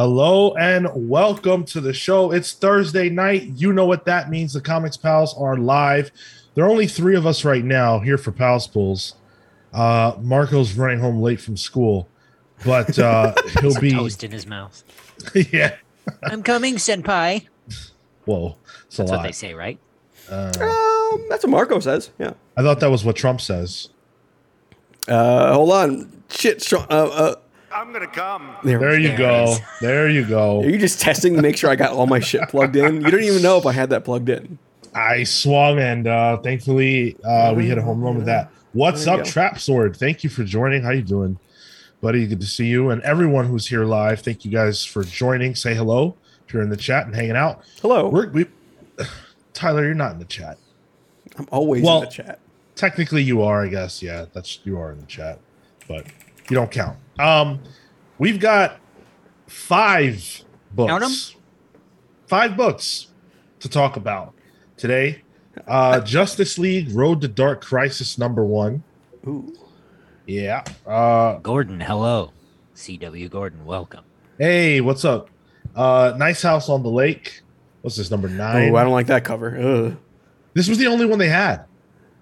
Hello and welcome to the show. It's Thursday night. You know what that means. The Comics Pals are live. There are only three of us right now here for Pals Pulls. Uh, Marco's running home late from school, but uh, he'll be toast in his mouth. yeah. I'm coming, senpai. Whoa, it's a That's what lot. they say, right? Uh, Um, that's what Marco says. Yeah. I thought that was what Trump says. Uh, hold on. Shit. Sean, uh, uh, I'm gonna come. there. There you go. There you go. Are you just testing to make sure I got all my shit plugged in? You don't even know if I had that plugged in. I swung, and uh, thankfully uh, we hit a home run with that. What's up, go. Trap Sword? Thank you for joining. How you doing, buddy? Good to see you, and everyone who's here live. Thank you guys for joining. Say hello if you're in the chat and hanging out. Hello. We're, we, Tyler, you're not in the chat. I'm always Well- in the chat. Technically, you are. I guess. Yeah, that's you are in the chat, but you don't count. Um, we've got five Count 'em? books. Five books to talk about today. Uh, Justice League Road to Dark Crisis number one. Ooh. Yeah. Uh, Gordon, hello. C.W. Gordon, welcome. hey, what's up? Uh, nice House on the Lake. What's this number nine? Oh, I don't like that cover. Ugh. this was the only one they had.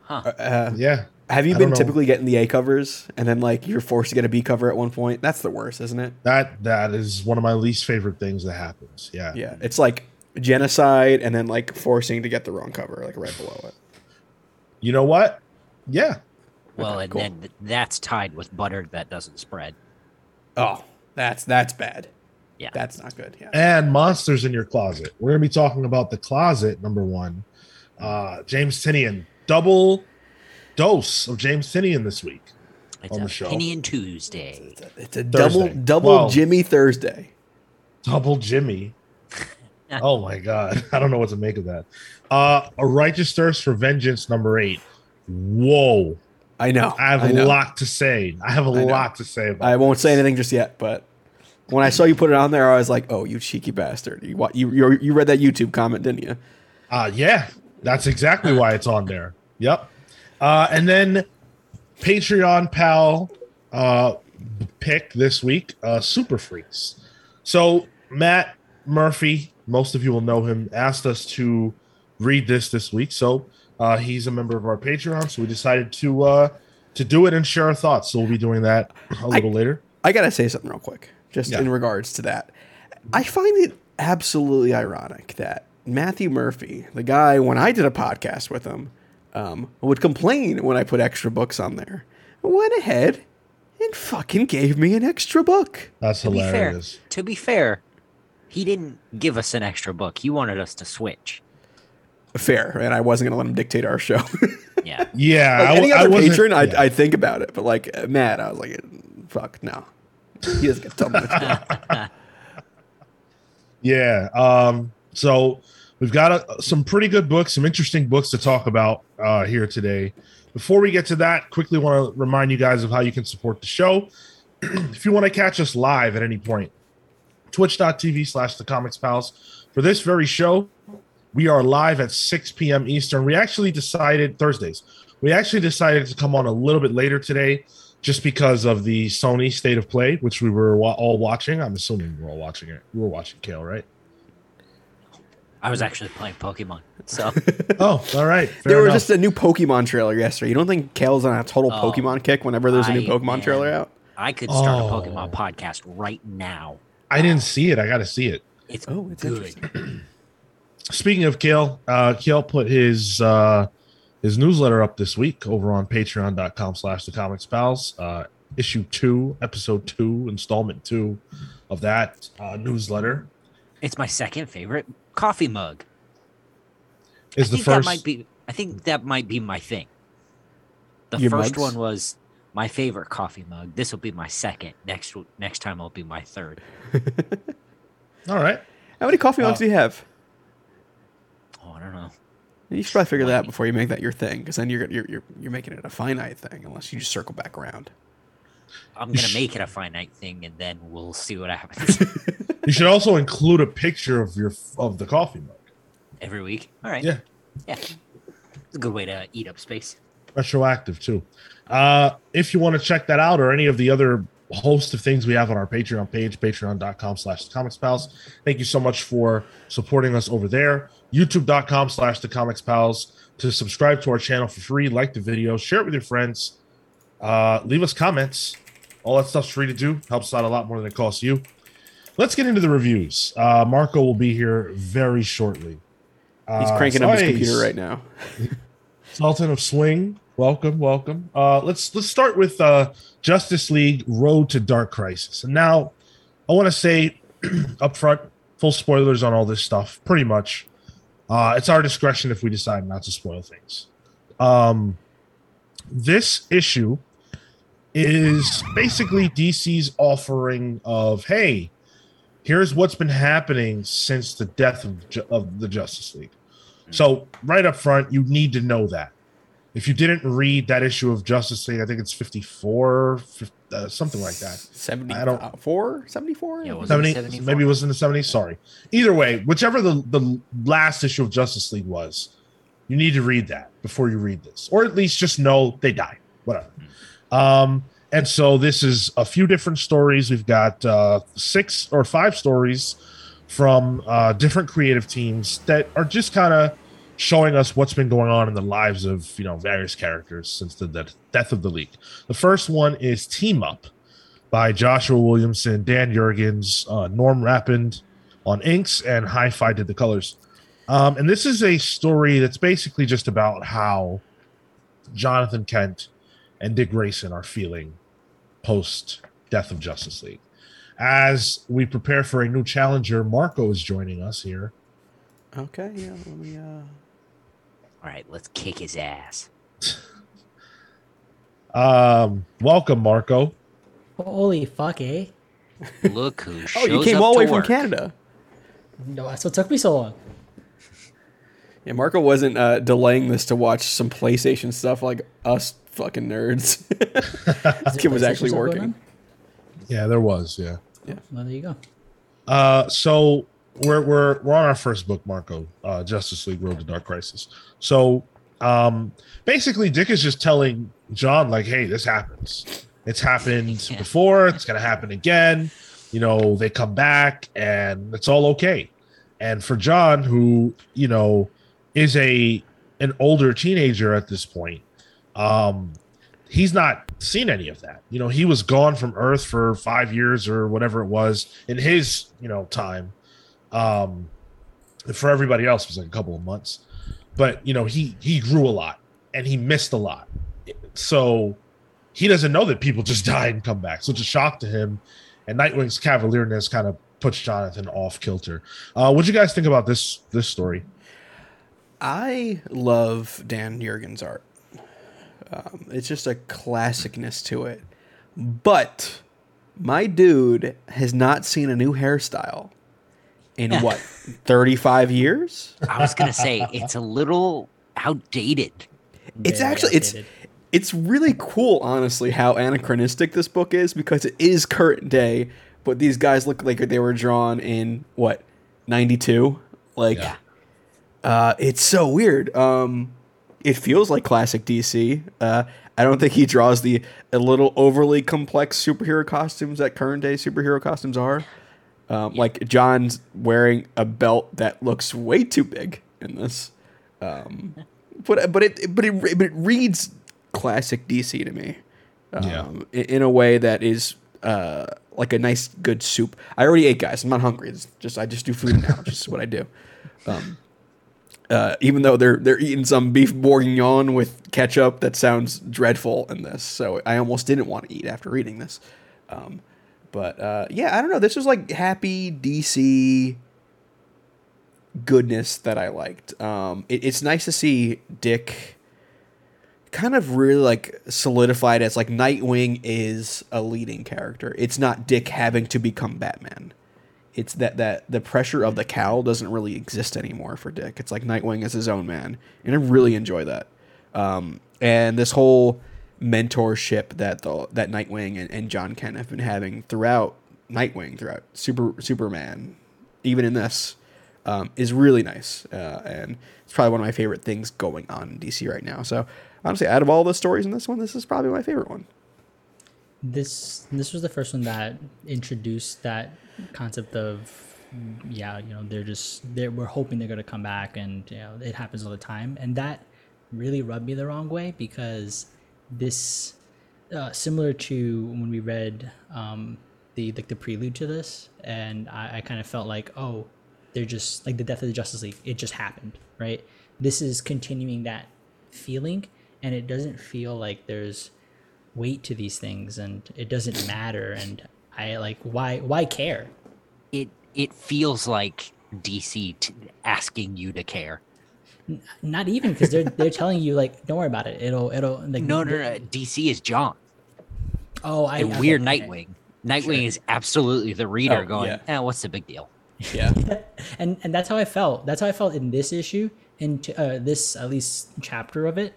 Huh. Uh, Yeah. Have you I been don't know. typically getting the A covers and then like you're forced to get a B cover at one point? That's the worst, isn't it? That that is one of my least favorite things that happens. Yeah. Yeah. It's like genocide and then like forcing to get the wrong cover like right below it. You know what? Yeah. Well, Okay, and cool. then that's tied with butter that doesn't spread. Oh, that's that's bad. Yeah. That's not good. Yeah. and monsters in your closet. We're gonna be talking about the closet number one. Uh, James Tynion, double dose of James Tynion this week. It's On a the show. Pinion Tuesday. It's a double Thursday. double Wow. Jimmy Thursday. Double Jimmy. oh my god, I don't know what to make of that. Uh, a righteous thirst for vengeance number eight. Whoa, I know. I have I a know. lot to say. I have a lot to say about. I won't this. say anything just yet, but when I saw you put it on there, I was like, "Oh, you cheeky bastard! You you you, you read that YouTube comment, didn't you?" Uh, yeah, that's exactly why it's on there. Yep. Uh, and then Patreon pal uh, pick this week, uh, Super Freaks. So Matt Murphy, most of you will know him, asked us to read this this week. So uh, he's a member of our Patreon, so we decided to uh, to do it and share our thoughts. So we'll be doing that a little later. I gotta say something real quick, just Yeah. in regards to that. I find it absolutely ironic that Matthew Murphy, the guy when I did a podcast with him, um, would complain when I put extra books on there, went ahead and fucking gave me an extra book. That's To be fair, hilarious. to be fair, he didn't give us an extra book. He wanted us to switch. Fair, and I wasn't gonna let him dictate our show. Yeah. Yeah, like I, any I other wasn't- patron, I'd. I'd think about it, but like Matt, I was like, "Fuck no." He doesn't get to tell me what to do. Yeah. Um, so we've got uh some pretty good books, some interesting books to talk about uh, here today. Before we get to that, quickly want to remind you guys of how you can support the show. if you want to catch us live at any point, twitch.tv slash the comics pals. For this very show, we are live at 6 p.m. Eastern. We actually decided Thursdays. We actually decided to come on a little bit later today just because of the Sony State of Play, which we were all watching. I'm assuming we're all watching it. We were watching Kale, right? I was actually playing Pokemon. So Oh, all right. Fair There was just a new Pokemon trailer yesterday. You don't think Kale's on a total Oh, Pokemon kick whenever there's a new I Pokemon am. trailer out? I could start Oh. a Pokemon podcast right now. I didn't see it. I got to see it. It's, Oh, it's good. interesting. Speaking of Kale, uh, Kale put his uh, his newsletter up this week over on patreon.com slash the comics pals. Uh, issue two, episode two, installment two of that uh, newsletter It's my second favorite coffee mug. is I the think first. that might be. I think that might be my thing. The Your first mugs? one was my favorite coffee mug. This will be my second. Next next time I'll be my third. All right. How many coffee mugs Uh, do you have? Oh, I don't know. You should probably figure that out before you make that your thing, because then you're, you're you're you're making it a finite thing, unless you just circle back around. I'm gonna make it a finite thing, and then we'll see what happens You should also include a picture of your of the coffee mug. every week. All right. Yeah. Yeah. It's a good way to eat up space. retroactive too. Uh, if you want to check that out or any of the other host of things we have on our Patreon page, patreon.com slash the comics pals. Thank you so much for supporting us over there. YouTube.com slash the comics pals to subscribe to our channel for free, like the video, share it with your friends, uh, leave us comments. All that stuff's free to do. Helps out a lot more than it costs you. Let's get into the reviews. Uh, Marco will be here very shortly. He's Uh, cranking up his computer right now. Sultan of Swing, welcome, welcome. Uh, let's let's start with uh, Justice League Road to Dark Crisis. And now, I want to say up front, full spoilers on all this stuff. Pretty much, uh, it's our discretion if we decide not to spoil things. Um, this issue is basically DC's offering of hey, here's what's been happening since the death of, Ju- of the Justice League. So right up front, you need to know that. If you didn't read that issue of Justice League, I think it's 54, fif- uh, something like that. 74? 74? Yeah, was it 70, 74? maybe it was in the 70s. Sorry. Either way, whichever the, the last issue of Justice League was, you need to read that before you read this, or at least just know they died. Whatever. Um, and so this is a few different stories. We've got uh, six or five stories from uh, different creative teams that are just kind of showing us what's been going on in the lives of you know various characters since the death, of the league. The first one is Team Up by Joshua Williamson, Dan Jurgens, uh, Norm Rapmund on inks, and Hi-Fi did the colors. Um, and this is a story that's basically just about how Jonathan Kent and Dick Grayson are feeling post death of Justice League. As we prepare for a new challenger, Marco is joining us here. Okay, yeah, let me uh All right, let's kick his ass. Um, welcome, Marco. Holy fuck, eh? Look who Oh, you came up all the to way from. Canada. No, that's what took me so long. Yeah, Marco wasn't uh, delaying this to watch some PlayStation stuff like us fucking nerds. this kid was actually working. Yeah, there was. Yeah. Well, there you go. Uh, so we're we're we're on our first book, Marco, uh, Justice League Road to Dark Crisis. So um, basically, Dick is just telling John like, "Hey, this happens. It's happened Yeah. before. It's gonna happen again. You know, they come back, and it's all okay." And for John, who you know is a an older teenager at this point, um, he's not seen any of that. You know, he was gone from Earth for five years or whatever it was in his, you know, time. Um, for everybody else, it was like a couple of months. But you know, he he grew a lot and he missed a lot. So he doesn't know that people just die and come back. So it's a shock to him. And Nightwing's cavalierness kind of puts Jonathan off kilter. Uh, what do you guys think about this this story? I love Dan Jurgens' art. Um, it's just a classicness to it. But my dude has not seen a new hairstyle in what, 35 years? I was gonna say it's a little outdated. It's Very actually it's it's really cool honestly how anachronistic this book is because it is current day, but these guys look like they were drawn in what, 92? Like Yeah. Uh, it's so weird. Um, it feels like classic DC. Uh, I don't think he draws the a little overly complex superhero costumes that current day superhero costumes are. Um, Like John's wearing a belt that looks way too big in this. Um, but but it but it but it reads classic DC to me. Um, Yeah. in, in a way that is uh, like a nice good soup. I already ate, guys. I'm not hungry. It's just I just do food now. just what I do. Um, uh, even though they're they're eating some beef bourguignon with ketchup, that sounds dreadful in this. So I almost didn't want to eat after reading this. Um, but uh, yeah, I don't know. This was like happy DC goodness that I liked. Um, it, it's nice to see Dick kind of really like solidified as like Nightwing is a leading character. It's not Dick having to become Batman. It's that that the pressure of the cowl doesn't really exist anymore for Dick. It's like Nightwing is his own man, and I really enjoy that. Um, and this whole mentorship that the that Nightwing and, and John Kent have been having throughout Nightwing, throughout Super Superman, even in this, um, is really nice. Uh, and it's probably one of my favorite things going on in DC right now. So honestly, out of all the stories in this one, this is probably my favorite one. this this was the first one that introduced that concept of yeah you know they're just they're we're hoping they're going to come back and you know it happens all the time. And that really rubbed me the wrong way because this uh, similar to when we read um, the like the prelude to this and I, I kind of felt like oh they're just like the death of the justice league it just happened right? This is continuing that feeling and it doesn't feel like there's weight to these things and it doesn't matter and i like why why care It it feels like DC t- asking you to care. not even because they're they're telling you like don't worry about it it'll it'll like No, no, no. DC is John, oh i and okay, we're okay. Nightwing. Nightwing is absolutely the reader Oh, going, yeah. eh, what's the big deal? Yeah. and and that's how I felt. That's how I felt in this issue, into uh, this at least chapter of it,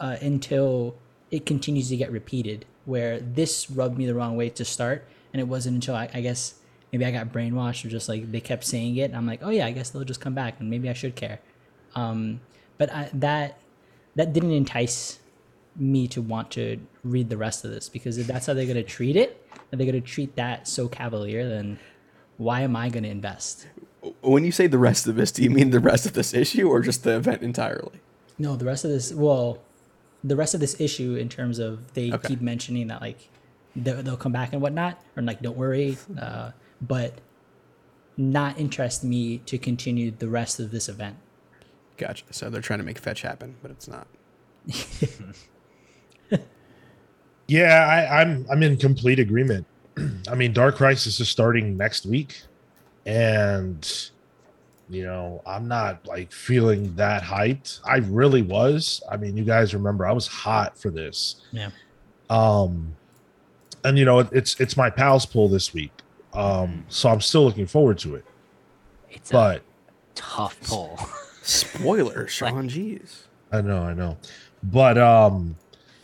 uh, until it continues to get repeated. Where this rubbed me the wrong way to start, and it wasn't until I, I guess maybe I got brainwashed or just like they kept saying it. And I'm like, oh yeah, I guess they'll just come back, and maybe I should care. Um, but I, that that didn't entice me to want to read the rest of this because if that's how they're gonna treat it, and they're gonna treat that so cavalier, then why am I gonna invest? When you say the rest of this, do you mean the rest of this issue or just the event entirely? No, the rest of this, well, the rest of this issue in terms of they Okay. keep mentioning that like they'll, they'll come back and whatnot, or like don't worry, uh, but not interest me to continue the rest of this event. Gotcha. So they're trying to make fetch happen, but it's not. Yeah, I, I'm I'm in complete agreement. I mean, Dark Crisis is starting next week, and you know, I'm not like feeling that hyped. I really was. I mean, you guys remember I was hot for this. Yeah. Um, and you know, it's it's my pals pull this week. Um, so I'm still looking forward to it. It's a But tough pull. Spoiler, Sean. Jeez. I know, I know. But um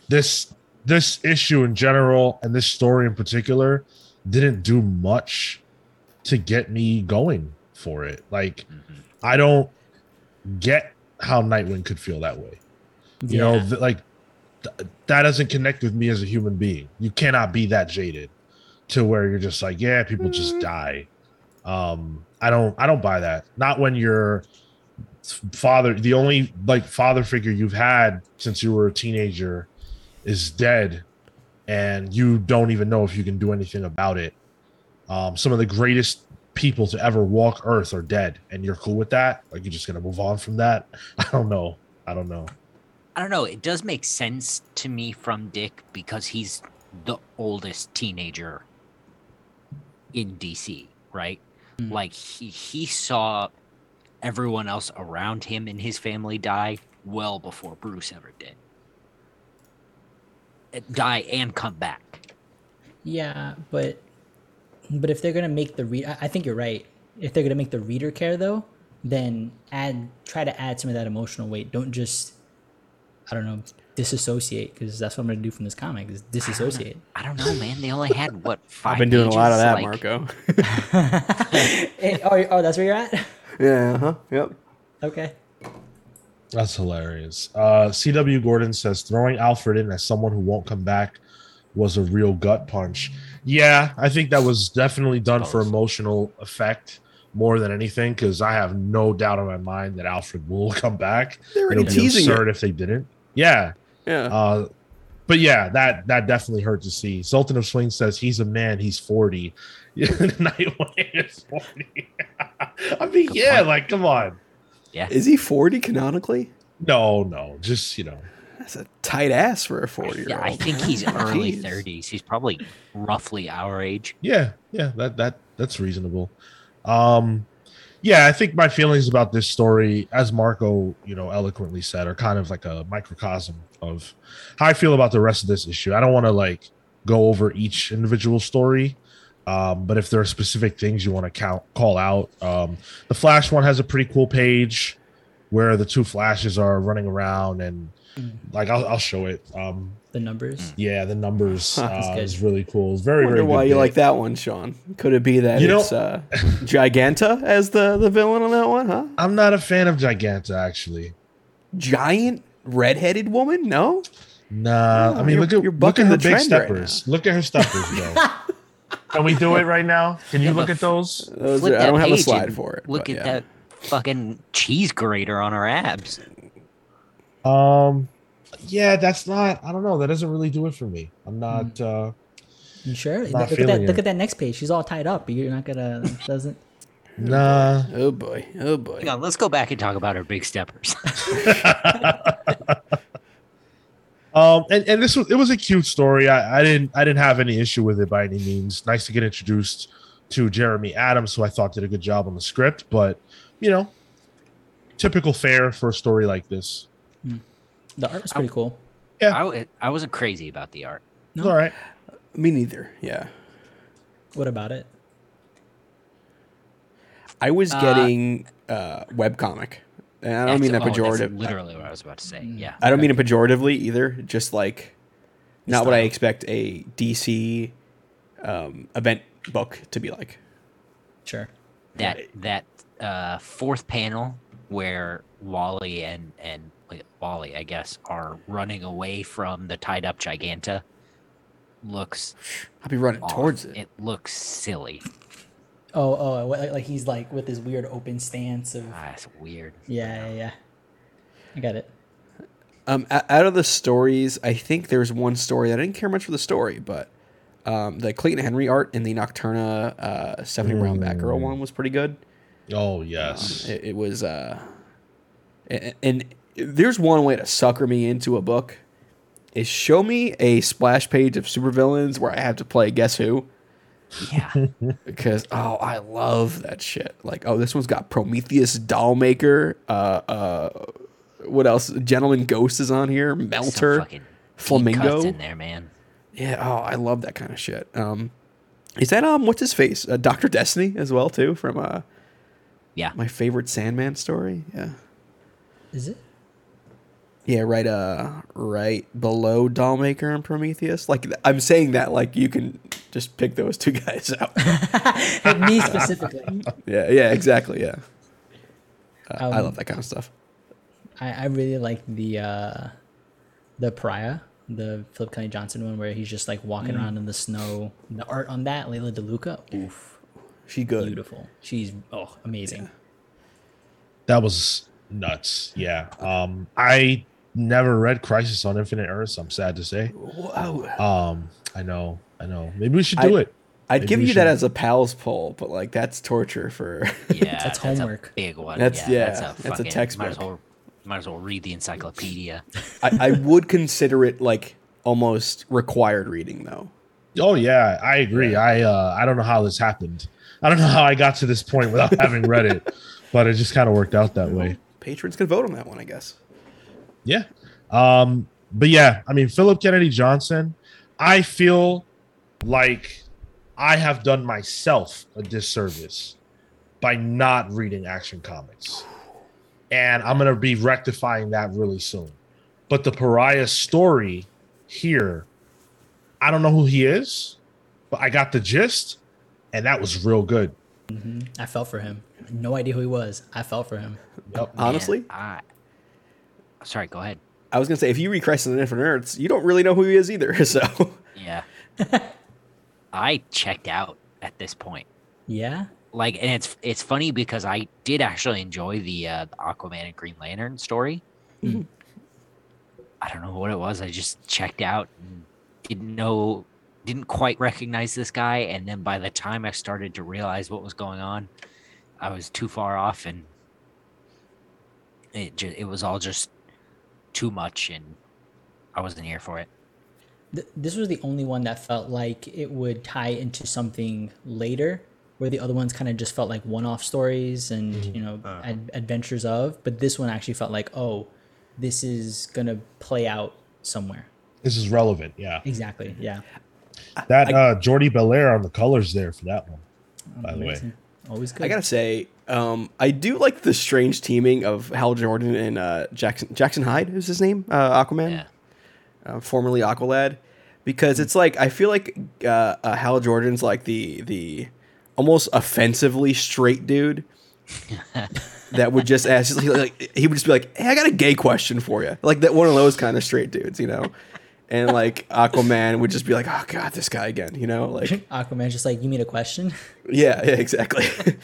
this this issue in general and this story in particular didn't do much to get me going for it. Like I don't get how Nightwing could feel that way. You know, th- like th- that doesn't connect with me as a human being. You cannot be that jaded to where you're just like, yeah, people just die. Um I don't I don't buy that. Not when you're father the only like father figure you've had since you were a teenager is dead and you don't even know if you can do anything about it um some of the greatest people to ever walk earth are dead and you're cool with that like you're just gonna move on from that i don't know i don't know I don't know. It does make sense to me from Dick because he's the oldest teenager in DC, right? Mm. Like he he saw everyone else around him and his family die well before Bruce ever did. Uh, Die and come back. Yeah, but but if they're gonna make the read, I I think you're right. If they're gonna make the reader care though, then add try to add some of that emotional weight. Don't just I don't know disassociate because that's what I'm gonna do from this comic is disassociate. I don't know, man. They only had what 5 I've been doing a lot of that, Like, Marco. Eh, oh, oh, that's where you're at. yeah. Huh. Yep. Okay. that's hilarious uh cw gordon says throwing alfred in as someone who won't come back was a real gut punch yeah i think that was definitely done for emotional effect more than anything because i have no doubt in my mind that alfred will come back They're It'll already be teasing absurd it. if they didn't. Yeah. Yeah. Uh, but yeah, that that definitely hurt to see. Sultan of Swing says he's a man. He's forty. Nightwing is forty. I mean, Good yeah, point. like come on. Yeah. Is he 40 canonically? No, no, just you know. That's a tight ass for a 40 year yeah, I think he's early 30s. He's probably roughly our age. Yeah, yeah, that that that's reasonable. Um, yeah, I think my feelings about this story, as Marco, you know, eloquently said, are kind of like a microcosm of how I feel about the rest of this issue. I don't want to like go over each individual story, um, but if there are specific things you want to count call out, um, the Flash one has a pretty cool page where the two Flashes are running around and. Like I'll, I'll show it. Um, The numbers. yeah, the numbers That's uh, is really cool. It's very I wonder very. why good you bit. like that one, Sean. Could it be that You know- it's uh, Giganta as the, the villain on that one, huh? I'm not a fan of Giganta actually. Giant redheaded woman? No? Nah, I mean, you're- look at you're look at her the big trend right steppers. look at her steppers, though. Can we do it right now? Can you Yeah, look at those? Those are- I don't have a slide for it. Look at yeah. that fucking cheese grater on her abs. Um, yeah, that's not. I don't know. That doesn't really do it for me. I'm not. uh You sure? Not Look, look at feeling that. Look at that next page. She's all tied up. You're not gonna. Doesn't. Nah. Oh boy. Oh boy. Hang on, let's go back and talk about our big steppers. Um, and, and this was it was a cute story. I, I didn't I didn't have any issue with it by any means. Nice to get introduced to Jeremy Adams, who I thought did a good job on the script. But you know, typical fare for a story like this. The art was pretty cool. Yeah. I, I wasn't crazy about the art. It's all right. Me neither. Yeah. What about it? I was Uh, getting uh, webcomic. And I don't mean that oh, pejorative. literally what I was about to say. Yeah. I don't mean it pejoratively either. Just like not what I expect a DC um, event book to be like. Sure. that that uh, fourth panel where Wally and and wait, Wally, I guess, are running away from the tied up Giganta looks I'll be running off. towards it. It looks silly. Oh, oh, like, like he's like with his weird open stance of. Ah, it's weird. Yeah, yeah, yeah. I got it. Um, out of the stories, I think there's one story that I didn't care much for the story, but um, the Clayton Henry art in the Nocturna uh, Stephanie Brown Batgirl one was pretty good. Oh yes. It, it was, uh, and, and there's one way to sucker me into a book is show me a splash page of supervillains where I have to play Guess Who Yeah. because oh I love that shit. Like oh this one's got Prometheus Dollmaker. Uh, uh, what else? Gentleman Ghost is on here. Melter. Flamingo. in there, man. Yeah, oh, I love that kind of shit. Um, is that um, what's his face? Uh, Doctor Destiny as well too from uh, Yeah. my favorite Sandman story. Yeah, Is it? Yeah, right. Uh, right below Dollmaker and Prometheus. Like I'm saying that like you can just pick those two guys out. Me specifically. yeah, yeah, exactly. Yeah, uh, I Um, love that kind of stuff. I, I really like the uh, the Pariah, the Philip Kennedy Johnson one, where he's just like walking around in the snow. The art on that, Leila del Duca, oof, She good. beautiful. She's oh amazing. That was nuts. Yeah. Um, I never read Crisis on Infinite Earths. I'm sad to say. Whoa. Um, I know. I know. Maybe we should do I- it. I'd Maybe give we you that as a pals poll, but like that's torture for. Yeah. That's a homework. big one. That's- yeah. yeah, That's a, that's a fucking, Might textbook. as well, might as well read the encyclopedia. I, I would consider it like almost required reading though. Oh yeah, I agree. I uh, I don't know how this happened. I don't know how I got to this point without having read it, but it just kind of worked out that way. Patrons can vote on that one, I guess. Yeah. Um, but yeah, I mean, Philip Kennedy Johnson, I feel like I have done myself a disservice by not reading action comics. And I'm going to be rectifying that really soon. But the pariah story here, I don't know who he is, but I got the gist, and that was real good. I felt for him. No idea who he was. I felt for him. Yep. Honestly, Man, I, sorry, go ahead. I was gonna say if you read Crisis on Infinite Earths, you don't really know who he is either. So Yeah. I checked out at this point. Yeah. Like, and it's it's funny because I did actually enjoy the, uh, the Aquaman and Green Lantern story. Mhm. I don't know what it was. I just checked out and didn't know, didn't quite recognize this guy. And then by the time I started to realize what was going on, I was too far off, and it just it was all just too much, and I wasn't here for it. Th- this was the only one that felt like it would tie into something later where the other ones kind of just felt like one-off stories and you know ad- adventures of but this one actually felt like oh this is gonna play out somewhere This is relevant. Yeah. exactly yeah That uh Jordie Bellaire on the colors there for that one. By the way. Always good I gotta say, um, I do like the strange teaming of Hal Jordan and uh, Jackson Jackson Hyde is his name, uh, Aquaman, Yeah. uh, formerly Aqualad, because it's like I feel like uh, uh, Hal Jordan's like the the almost offensively straight dude that would just ask he, like he would just be like, "Hey, I got a gay question for you," like that one of those kind of straight dudes, you know. and like Aquaman would just be like, "Oh God, this guy again," you know, like Aquaman's just like, you mean a question? yeah, yeah, exactly.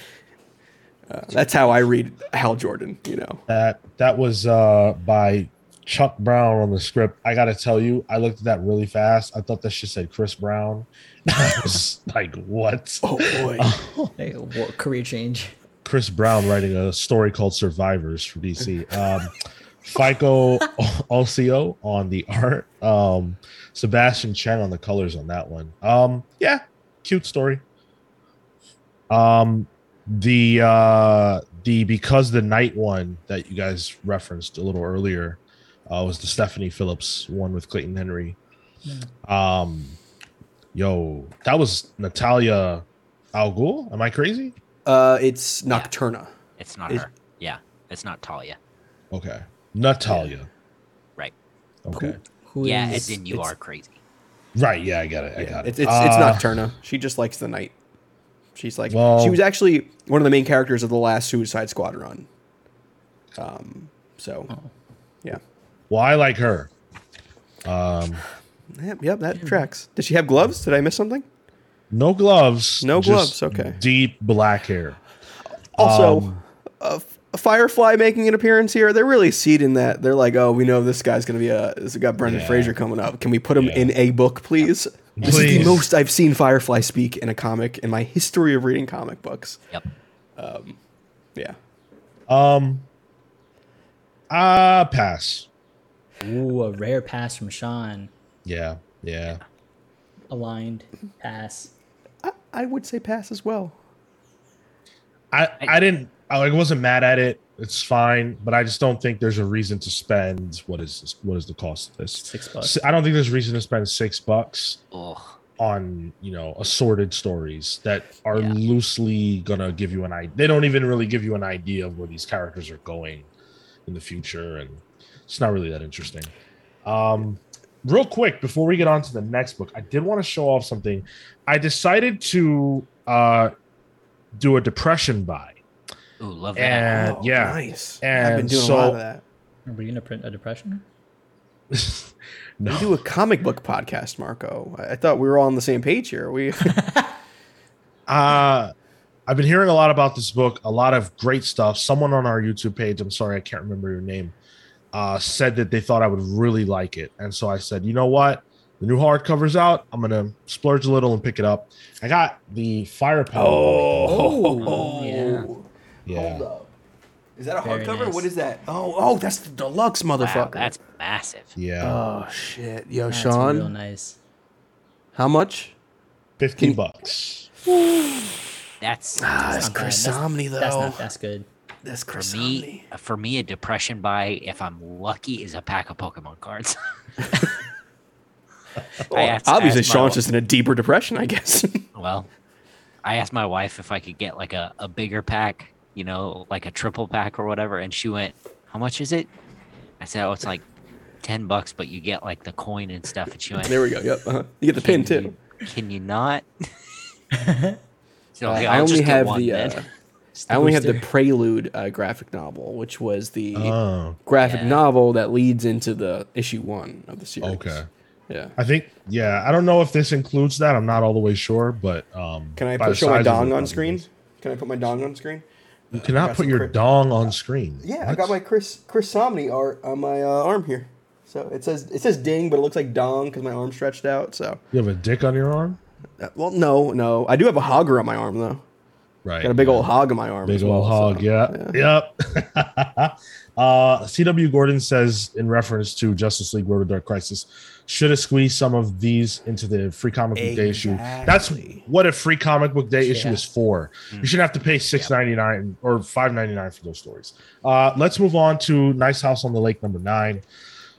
uh, that's how I read Hal Jordan, you know. That that was uh by Chuck Brown on the script. I gotta tell you, I looked at that really fast. I thought that shit said Chris Brown. I was like, what? Oh boy, Hey, what career change? Chris Brown writing a story called Survivors for DC. Um, Fico Ossio on the art. Um, Sebastian Cheng on the colors on that one. Um, yeah, cute story. Um, the uh, the because the night one that you guys referenced a little earlier uh, was the Stephanie Phillips one with Clayton Henry. Um, yo, that was Natalia Al Ghul. Am I crazy? uh, it's Nocturna. It's not Is- her. Yeah, it's not Talia. Okay, Natalia. Right. Okay. Who yeah, is- as in you are crazy. Right. Yeah, I got it. I Yeah, got it. it's it's, it's Uh, Nocturna. She just likes the night. She's like Well- she was actually one of the main characters of the last Suicide Squad run. Um, so yeah, Well, I like her. Um, yep, yep, that tracks. Did she have gloves? Did I miss something? no gloves. No gloves, okay. Deep black hair. Also, Um, Firefly making an appearance here. They're really seeding that. They're like, oh, we know this guy's gonna be a. This got Brendan Yeah. Fraser coming up. Can we put him Yeah. in a book, please? This is the most I've seen Firefly speak in a comic in my history of reading comic books. Yep. Yeah. Um. Uh pass. Ooh, a rare pass from Sean. Yeah. Yeah. Aligned pass. I, I would say pass as well. I I didn't. I wasn't mad at it. It's fine, but I just don't think there's a reason to spend what is this, what is the cost of this? Six bucks. I don't think there's a reason to spend six bucks Ugh. on you know assorted stories that are Yeah. loosely gonna give you an idea. They don't even really give you an idea of where these characters are going in the future, and it's not really that interesting. Um, real quick before we get on to the next book, I did want to show off something. I decided to uh, do a depression buy, Ooh, love that. and Oh, yeah, nice. I've been doing so- a lot of that. Are we gonna print a depression? no, We do a comic book podcast, Marco. I, I thought we were all on the same page here. We Uh, I've been hearing a lot about this book, a lot of great stuff. Someone on our YouTube page, I'm sorry, I can't remember your name, uh, said that they thought I would really like it. And so I said, you know what? The new hardcover's out. I'm going to splurge a little and pick it up. I got the Firepower. Oh, yeah. yeah. Is that a Very hardcover? nice. What is that? Oh, oh, that's the deluxe wow, motherfucker. that's massive. Yeah. oh shit, yo, That's Sean. real nice. How much? 50 bucks. That's Ah, that's Chris That's- Somney though. That's not. That's good. That's for Chris me. For me, a depression buy, if I'm lucky, is a pack of Pokemon cards. I asked- Obviously, asked Sean's wa- just in a deeper depression, I guess. Well, I asked my wife if I could get like a, a bigger pack, you know, like a triple pack or whatever, and she went, "How much is it?" I said, "Oh, it's like ten bucks, but you get like the coin and stuff." And she went, there we go. Yep. Uh-huh. You get the pin "Can too. you- Can you not? so Uh, okay, I only just have one the. Uh, I only have the. Prelude uh, graphic novel, which was the Oh, graphic yeah. novel that leads into the issue one of the series. okay. Yeah. I think, yeah, I don't know if this includes that. I'm not all the way sure, but um, Can I put, show my size dong on screen? Can I put my dong on screen? You cannot put your crit- dong on screen. Yeah, I got my Chris Chris Samnee art on my uh, arm here. So it says it says ding, but it looks like dong because my arm stretched out. So You have a dick on your arm? uh, well, no, no, I do have a hogger on my arm though. Right. Got a big yeah. old hog on my arm. Big as old hog, so, yeah. Yep. uh, CW Gordon says in reference to Justice League Road to Dark Crisis, should have squeezed some of these into the free comic book day issue. That's what a free comic book day issue is for. You shouldn't have to pay six ninety nine or five ninety nine for those stories. Uh, let's move on to Nice House on the Lake number nine.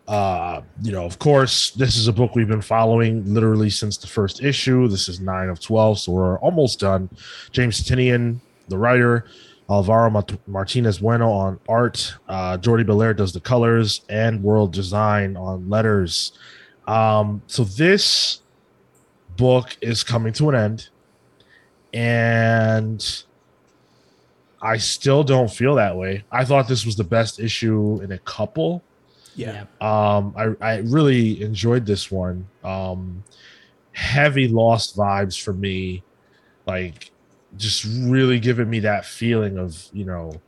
Uh, you know, of course, this is a book we've been following literally since the first issue. This is nine of 12, so we're almost done. James Tynion, the writer, Alvaro Mart- Martinez Bueno on art, uh, Jordie Bellaire does the colors, and World Design on letters. Um, so this book is coming to an end, and I still don't feel that way. I thought this was the best issue in a couple. Yeah. Um, I I really enjoyed this one. Um, heavy lost vibes for me, like just really giving me that feeling of you know.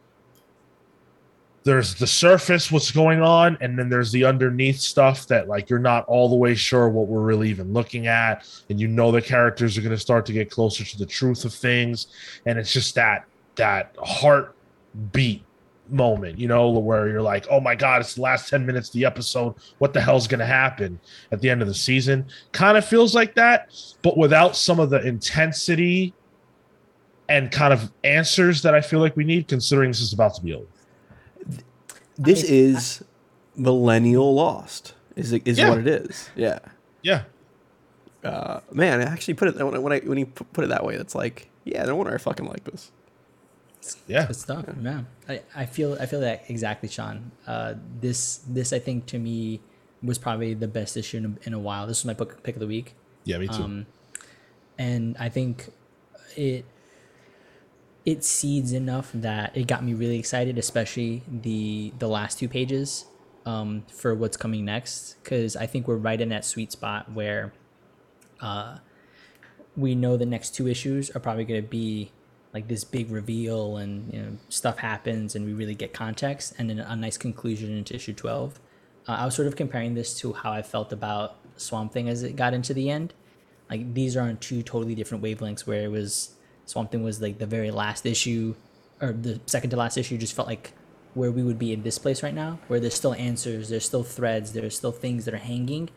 There's the surface, what's going on, and then there's the underneath stuff that like you're not all the way sure what we're really even looking at, and you know the characters are going to start to get closer to the truth of things, and it's just that that heartbeat moment, you know, where you're like, oh my God, it's the last 10 minutes of the episode. What the hell's going to happen at the end of the season? Kind of feels like that, but without some of the intensity and kind of answers that I feel like we need, considering this is about to be over. This I- is millennial lost. Is it, is Yeah. what it is. Yeah. Yeah. Uh, man, I actually put it when I, when I when you put it that way, it's like, yeah, no wonder I fucking like this. Yeah. Good stuff. Yeah, I, I feel I feel that exactly, Sean. Uh, this this I think to me was probably the best issue in a, in a while. This was my book pick of the week. Yeah, me too. Um, and I think it it seeds enough that it got me really excited, especially the the last two pages um, for what's coming next. Because I think we're right in that sweet spot where uh, we know the next two issues are probably going to be like this big reveal and you know stuff happens and we really get context and then a nice conclusion into issue 12 uh, i was sort of comparing this to how i felt about swamp thing as it got into the end like these are on two totally different wavelengths where it was swamp thing was like the very last issue or the second to last issue just felt like where we would be in this place right now where there's still answers there's still threads there's still things that are hanging.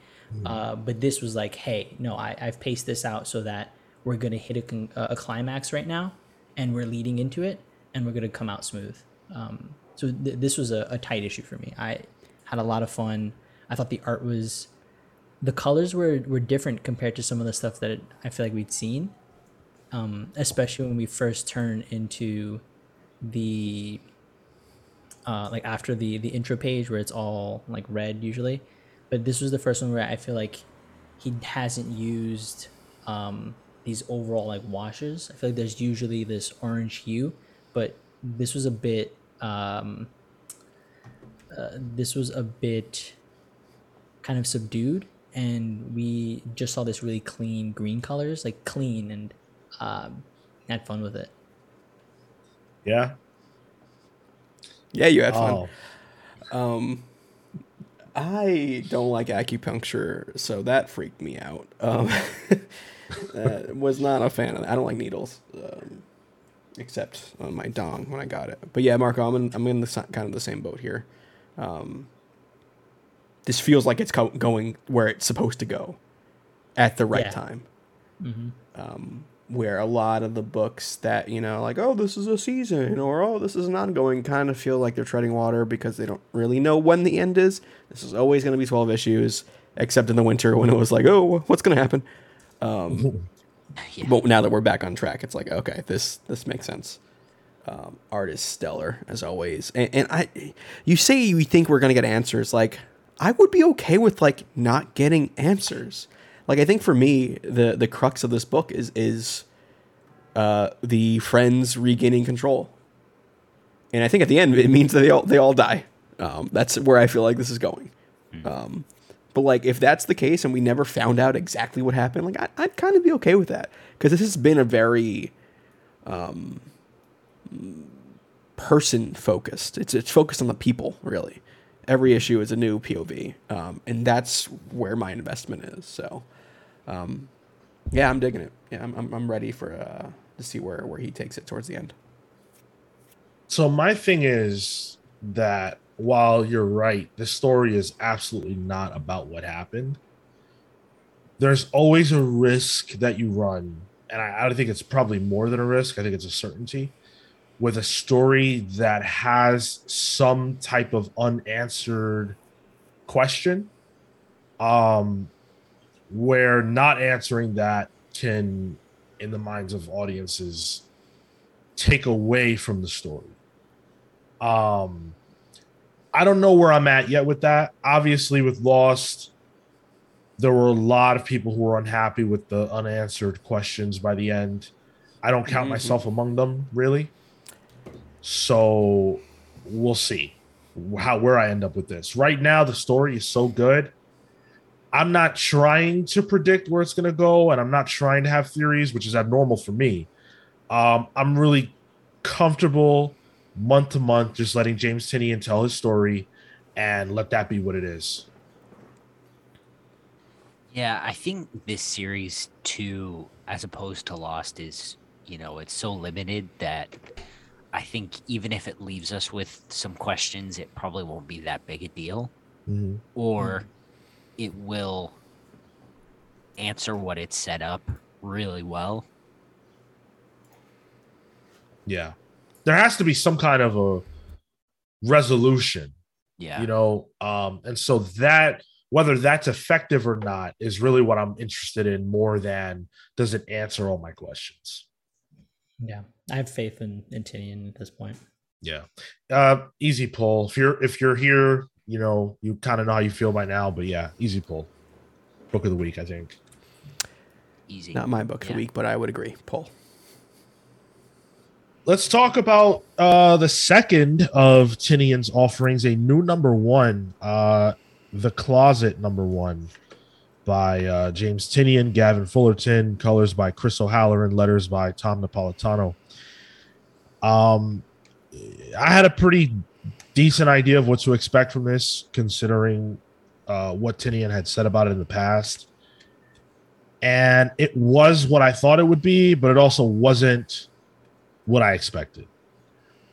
Uh, but this was like hey no I, i've paced this out so that we're going to hit a, con- a climax right now and we're leading into it and we're going to come out smooth. Um, so th- this was a, a tight issue for me. I had a lot of fun. I thought the art was the colors were, were different compared to some of the stuff that i feel like we'd seen um, especially when we first turn into the uh, like after the the intro page where it's all like red usually. But this was the first one where i feel like he hasn't used um, these overall like washes. I feel like there's usually this orange hue but this was a bit um, uh, this was a bit kind of subdued. And we just saw this really clean green colors like clean and um, had fun with it Yeah. Yeah, you had fun. Oh, Um, I don't like acupuncture, so that freaked me out. Um, uh, was not a fan of that. I don't like needles, um, except on my dong when I got it. But yeah, Marco, I'm in, I'm in the kind of the same boat here. Um, this feels like it's co- going where it's supposed to go at the right Yeah. time. mm-hmm. um, where a lot of the books that you know like oh this is a season or oh this is an ongoing kind of feel like they're treading water because they don't really know when the end is. This is always going to be 12 issues except in the winter when it was like oh what's going to happen? Um, Yeah. but now that we're back on track it's like okay this this makes sense. Um, art is stellar as always. And, and i you say you think we're going to get answers. Like i would be okay with like not getting answers like i think for me the the crux of this book is is uh the friends regaining control. And i think at the end it means that they all they all die. Um that's where i feel like this is going. Um but like if that's the case and we never found out exactly what happened like I, i'd kind of be okay with that. Because this has been a very person focused. It's it's focused on the people really. Every issue is a new POV, um, and that's where my investment is. So, um, yeah, I'm digging it. Yeah, I'm I'm, I'm ready for uh, to see where where he takes it towards the end. So my thing is that while you're right, the story is absolutely not about what happened. There's always a risk that you run, and I, I think it's probably more than a risk. I think it's a certainty with a story that has some type of unanswered question, um, where not answering that can, in the minds of audiences, take away from the story. Um, I don't know where I'm at yet with that. Obviously, with Lost, there were a lot of people who were unhappy with the unanswered questions by the end. I don't count Mhm. myself among them, really. So we'll see. how where I end up with this. Right now, the story is so good. I'm not trying to predict where it's going to go, and I'm not trying to have theories, which is abnormal for me. Um, I'm really comfortable month to month, just letting James Tynion tell his story, and let that be what it is. Yeah, I think this series too, as opposed to Lost, is you know it's so limited that I think even if it leaves us with some questions, it probably won't be that big a deal, Mm-hmm. or it will answer what it's set up really well. Yeah, there has to be some kind of a resolution Yeah, you know? Um and so that whether that's effective or not is really what i'm interested in more than does it answer all my questions Yeah, I have faith in, in Tynion at this point. yeah uh easy pull if you're if you're here you know you kind of know how you feel by now but yeah easy pull book of the week i think easy. Not my book of Yeah. the week, but I would agree. Pull. let's talk about uh the second of Tynion's offerings a new number one uh the closet number one by uh james Tynion gavin fullerton colors by chris o'halloran letters by tom napolitano um i had a pretty decent idea of what to expect from this considering uh what Tynion had said about it in the past and it was what i thought it would be but it also wasn't what I expected.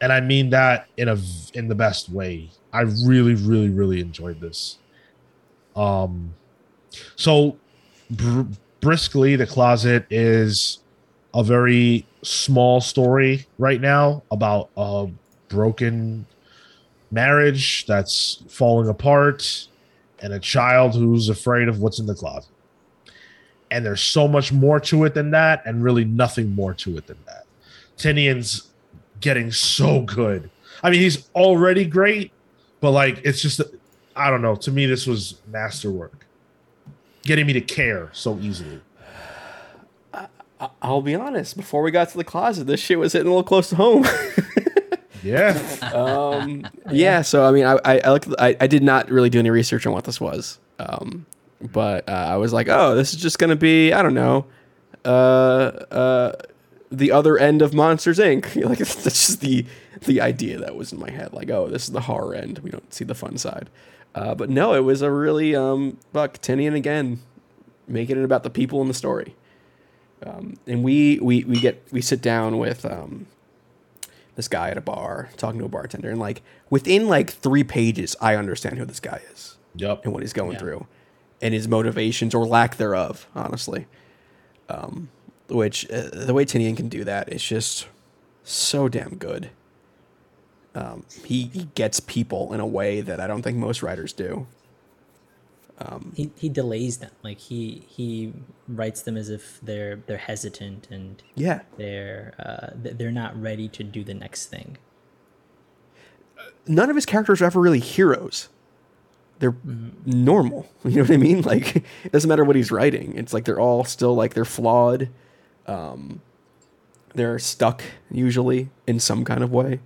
And I mean that in a in the best way. I really really really enjoyed this. Um so br- briskly the closet is a very small story right now about a broken marriage that's falling apart and a child who's afraid of what's in the closet. And there's so much more to it than that and really nothing more to it than that. Tynion's getting so good. I mean, he's already great, but like it's just I don't know. To me, this was masterwork. Getting me to care so easily. I- I'll be honest. Before we got to the closet, this shit was hitting a little close to home. Yeah. um, yeah. So I mean, I I, I, looked, I I did not really do any research on what this was. Um, but uh, I was like, oh, this is just gonna be I don't know, uh, uh, the other end of Monsters Inc. Like that's just the the idea that was in my head. Like, oh, this is the horror end. We don't see the fun side. Uh, but no, it was a really um, Buck Tynion again, making it about the people in the story. Um, and we we we get we sit down with um, this guy at a bar talking to a bartender and like within like three pages i understand who this guy is Yep. and what he's going Yeah. through and his motivations or lack thereof honestly um which uh, the way Tynion can do that is just so damn good um he, he gets people in a way that i don't think most writers do He he delays them. Like he he writes them as if they're they're hesitant and yeah they're uh, they're not ready to do the next thing. none of his characters are ever really heroes. They're normal. You know what I mean? Like it doesn't matter what he's writing. It's like they're all still like they're flawed. Um, they're stuck usually in some kind of way,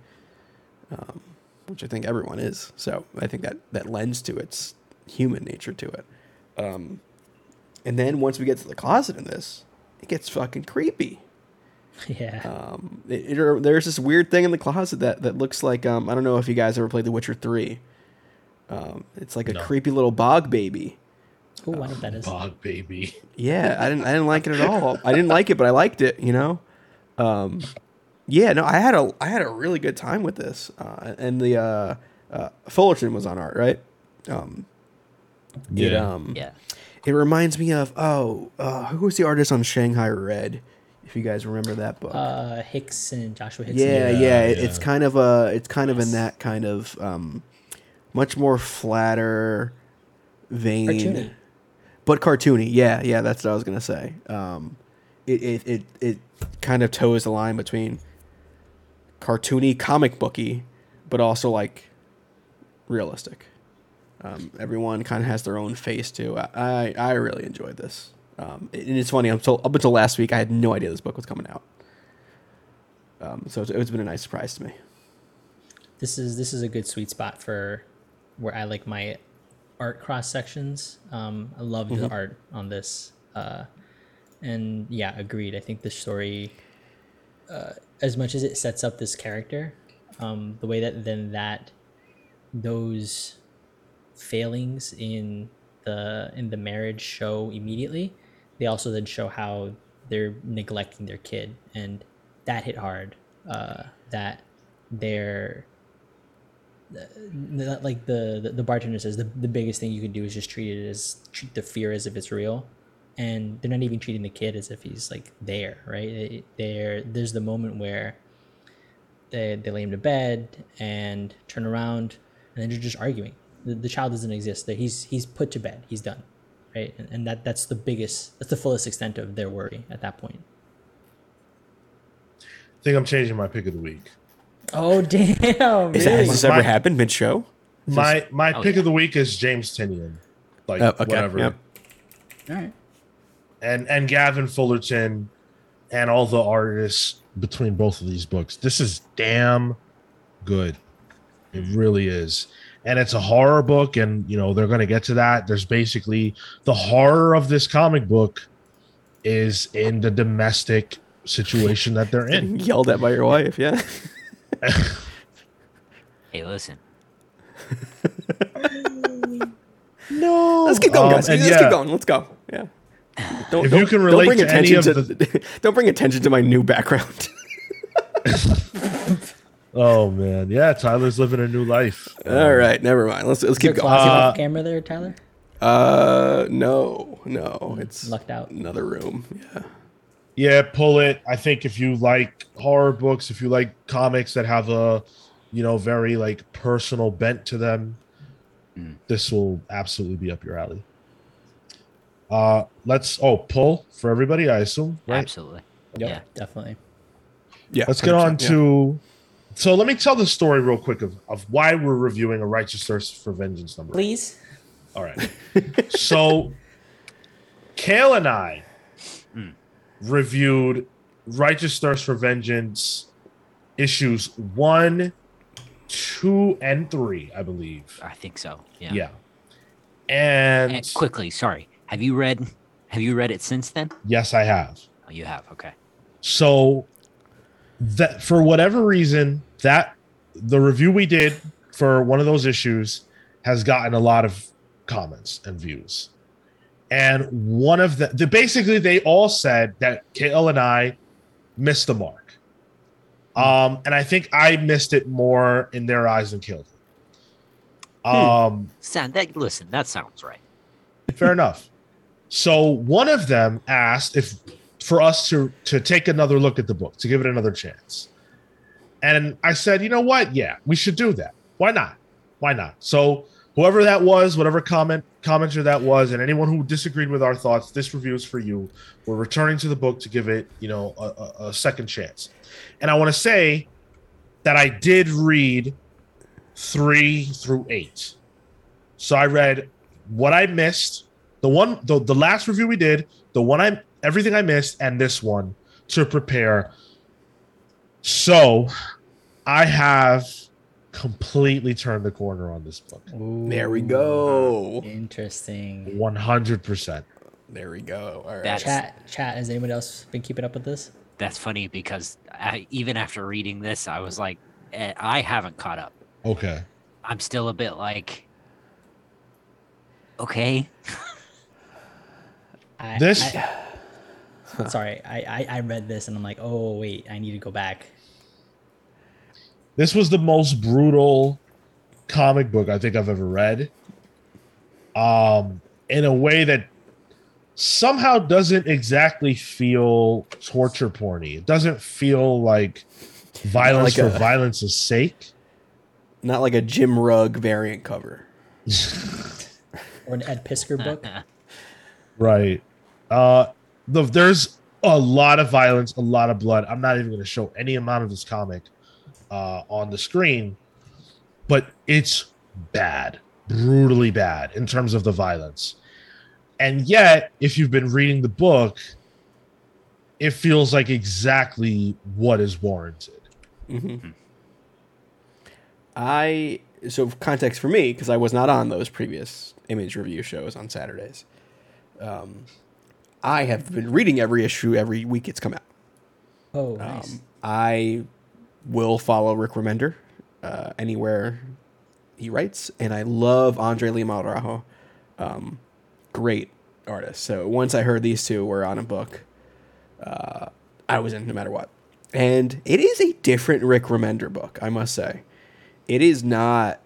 um, which I think everyone is. So I think that that lends to its human nature to it. Um, and then once we get to the closet in this, it gets fucking creepy. yeah. Um, it, it- there's this weird thing in the closet that, that looks like um, I don't know if you guys ever played The Witcher Three. Um, it's like a No. creepy little bog baby. oh, I know that is. Bog baby. Yeah, I didn't I didn't like it at all. I didn't like it, but I liked it. You know. Um, yeah, no, I had a I had a really good time with this, uh, and the uh, uh, Fullerton was on art, right? Um, it, Yeah. um, Yeah. It reminds me of oh, uh, who was the artist on Shanghai Red? If you guys remember that book. Uh, Hixson Joshua Hixson. Yeah, Yeah, yeah, it- It's kind of a, it's kind of in that kind of um, much more flatter vein, Cartoony. but cartoony. Yeah, yeah, that's what I was gonna say. Um, it, it, it, it kind of toes the line between cartoony, comic booky, but also like realistic. Um, everyone kind of has their own face too. I, I, I really enjoyed this. Um, and it's funny. Until up until last week, I had no idea this book was coming out. Um, so it's, it's been a nice surprise to me. this is this is a good sweet spot for where I like my art cross sections. Um, I love the art on this, uh, and yeah, agreed. I think the story, uh, as much as it sets up this character, um, the way that then that those failings in the in the marriage show immediately, they also then show how they're neglecting their kid, and that hit hard. Uh, that they're like the, the the bartender says the, the biggest thing you can do is just treat it as treat the fear as if it's real and they're not even treating the kid as if he's like there right there there's the moment where they, they lay him to bed and turn around and then they're just arguing the, the child doesn't exist that he's he's put to bed he's done right and, and that that's the biggest that's the fullest extent of their worry at that point I think I'm changing my pick of the week. oh damn Is that, has this My- ever happened mid show? My my Oh, pick yeah. of the week is James Tynion. Like Oh, okay, whatever. yep. all right And and Gavin Fullerton and all the artists between both of these books. This is damn good. It really is. And it's a horror book, and you know, they're gonna get to that. There's basically the horror of this comic book is in the domestic situation that they're in. Yelled at by your wife, yeah. Hey, listen. No. Let's keep going, Um, guys. and Let's yeah, keep going. Let's go. Yeah. Don't, If you don't- can don't relate bring to any attention of to, don't bring attention to my new background. Oh man, yeah. Tyler's living a new life. All right, never mind. Let's let's keep Is there going. Uh, camera there tyler Uh, no, no, it's lucked out another room. Yeah. Yeah, pull it. I think if you like horror books, if you like comics that have a, you know, very like personal bent to them, Mm. this will absolutely be up your alley. Uh, let's oh pull for everybody. I assume right. Absolutely. Yep, Yeah. definitely Yeah. Let's get on 100%, yeah. to. So let me tell the story real quick of, of why we're reviewing a righteous thirst for vengeance number. please All right. so, Kale and I reviewed Righteous Thirst for Vengeance issues one, two, and three, I believe. I think so. Yeah. Yeah. And, And quickly, sorry. Have you read? Have you read it since then? yes, I have. Oh, you have. Okay. So that for whatever reason, that the review we did for one of those issues has gotten a lot of comments and views. And one of the, the basically they all said that Kale and I missed the mark. Um, and I think I missed it more in their eyes than Kale. did. Um, Sound that. Listen, that sounds right. fair enough. So one of them asked if for us to to take another look at the book, to give it another chance. And I said, you know what? Yeah, we should do that. Why not? Why not? So whoever that was, whatever comment commenter that was, and anyone who disagreed with our thoughts, this review is for you. We're returning to the book to give it, you know, a, a, a second chance. And I want to say that I did read three through eight. So I read what I missed, the one, the, the last review we did, the one I, everything I missed, and this one to prepare. So I have completely turned the corner on this book. There we go. Interesting. 100%. There we go. All right. Chat, chat. Has anyone else been keeping up with this? That's funny because I, even after reading this, I was like, eh, I haven't caught up. Okay. I'm still a bit like, okay. I, This- I- sorry, I, I I read this and I'm like, oh wait, I need to go back. This was the most brutal comic book I think I've ever read. Um, in a way that somehow doesn't exactly feel torture porny. It doesn't feel like violence like for a- violence's sake. Not like a Jim Rugg variant cover. Or an Ed Piskor book. Right. Uh the, there's a lot of violence, a lot of blood. I'm not even going to show any amount of this comic uh on the screen, but it's bad, brutally bad in terms of the violence. And yet, if you've been reading the book, it feels like exactly what is warranted. hmm I so context for me because I was not on those previous image review shows on Saturdays. Um, I have been reading every issue every week it's come out. Oh, nice. Um, I will follow Rick Remender uh, anywhere he writes, and I love Andre Lima Araujo. Um, great artist. So once I heard these two were on a book, uh, I was in no matter what. And it is a different Rick Remender book, I must say. It is not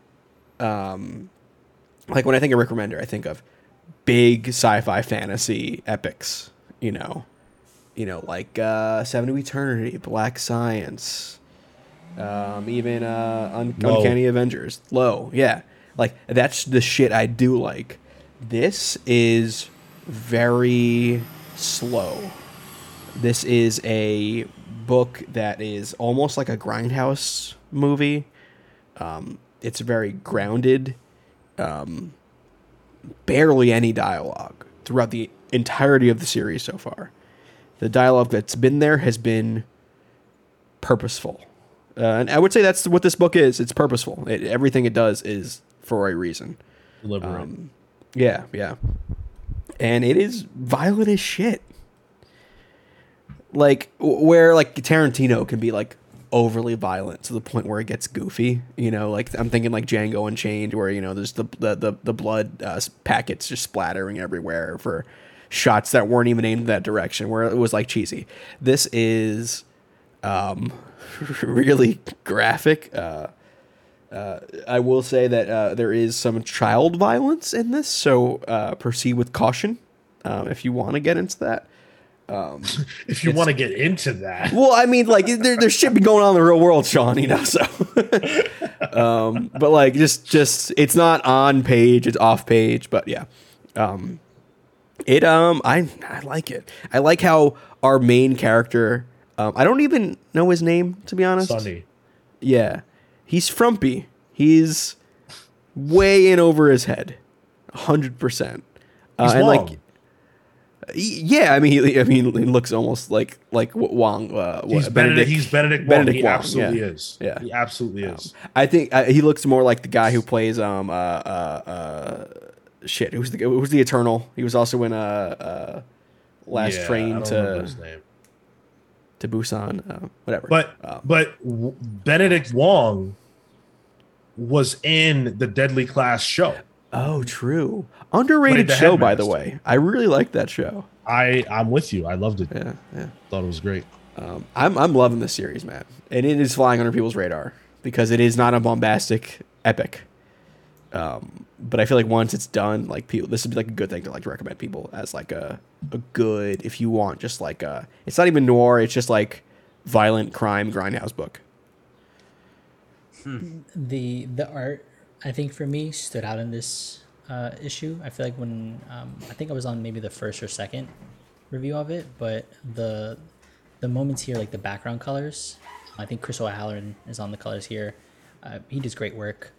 um, like when I think of Rick Remender, I think of big sci-fi fantasy epics. You know, you know, like uh, Seven to Eternity, Black Science, um, even uh, Un- Uncanny Avengers. Low, yeah, like that's the shit I do like. This is very slow. This is a book that is almost like a grindhouse movie. Um, it's very grounded. Um, barely any dialogue throughout the entirety of the series so far. The dialogue that's been there has been purposeful. Uh, and I would say that's what this book is. It's purposeful. It, everything it does is for a reason. Um, yeah, yeah. And it is violent as shit. Like where like Tarantino can be like overly violent to the point where it gets goofy. You know, like I'm thinking like Django Unchained, where you know there's the the the, the blood uh, packets just splattering everywhere for shots that weren't even aimed that direction, where it was like cheesy. This is um, really graphic. Uh, uh, I will say that uh, there is some child violence in this, so uh, proceed with caution um, if you want to get into that. if you want to get into that, Well, I mean, like there, there's shit be going on in the real world, Sean. You know, so. um, but like, just just it's not on page; it's off page. But yeah, um, it um, I I like it. I like how our main character. Um, I don't even know his name to be honest. Sunny. Yeah, he's frumpy. He's way in over his head, hundred percent. Uh, He's and Wong. like, yeah, I mean, he, I mean, he looks almost like like what Wong. Uh, what, He's Benedict. He's Benedict. Wong. Benedict he Wong, absolutely yeah. is. Yeah. he absolutely is. I think uh, he looks more like the guy who plays um uh uh, uh shit. Who's the who's the Eternal? He was also in uh uh Last Yeah, Train to to Busan. Uh, whatever. But Um, but w- Benedict Wong was in the Deadly Class show. Oh, true. Underrated show, by the way. I really like that show. I I'm with you. I loved it. Yeah, yeah. Thought it was great. Um, I'm I'm loving this series, man, and it is flying under people's radar because it is not a bombastic epic. Um, but I feel like once it's done, like people, this would be like a good thing to like recommend people as like a a good if you want just like a. It's not even noir. It's just like violent crime grindhouse book. the the art I think for me stood out in this uh, issue. I feel like when um, I think I was on maybe the first or second review of it, but the the moments here, like the background colors, I think Chris O'Halloran is on the colors here. Uh, he does great work,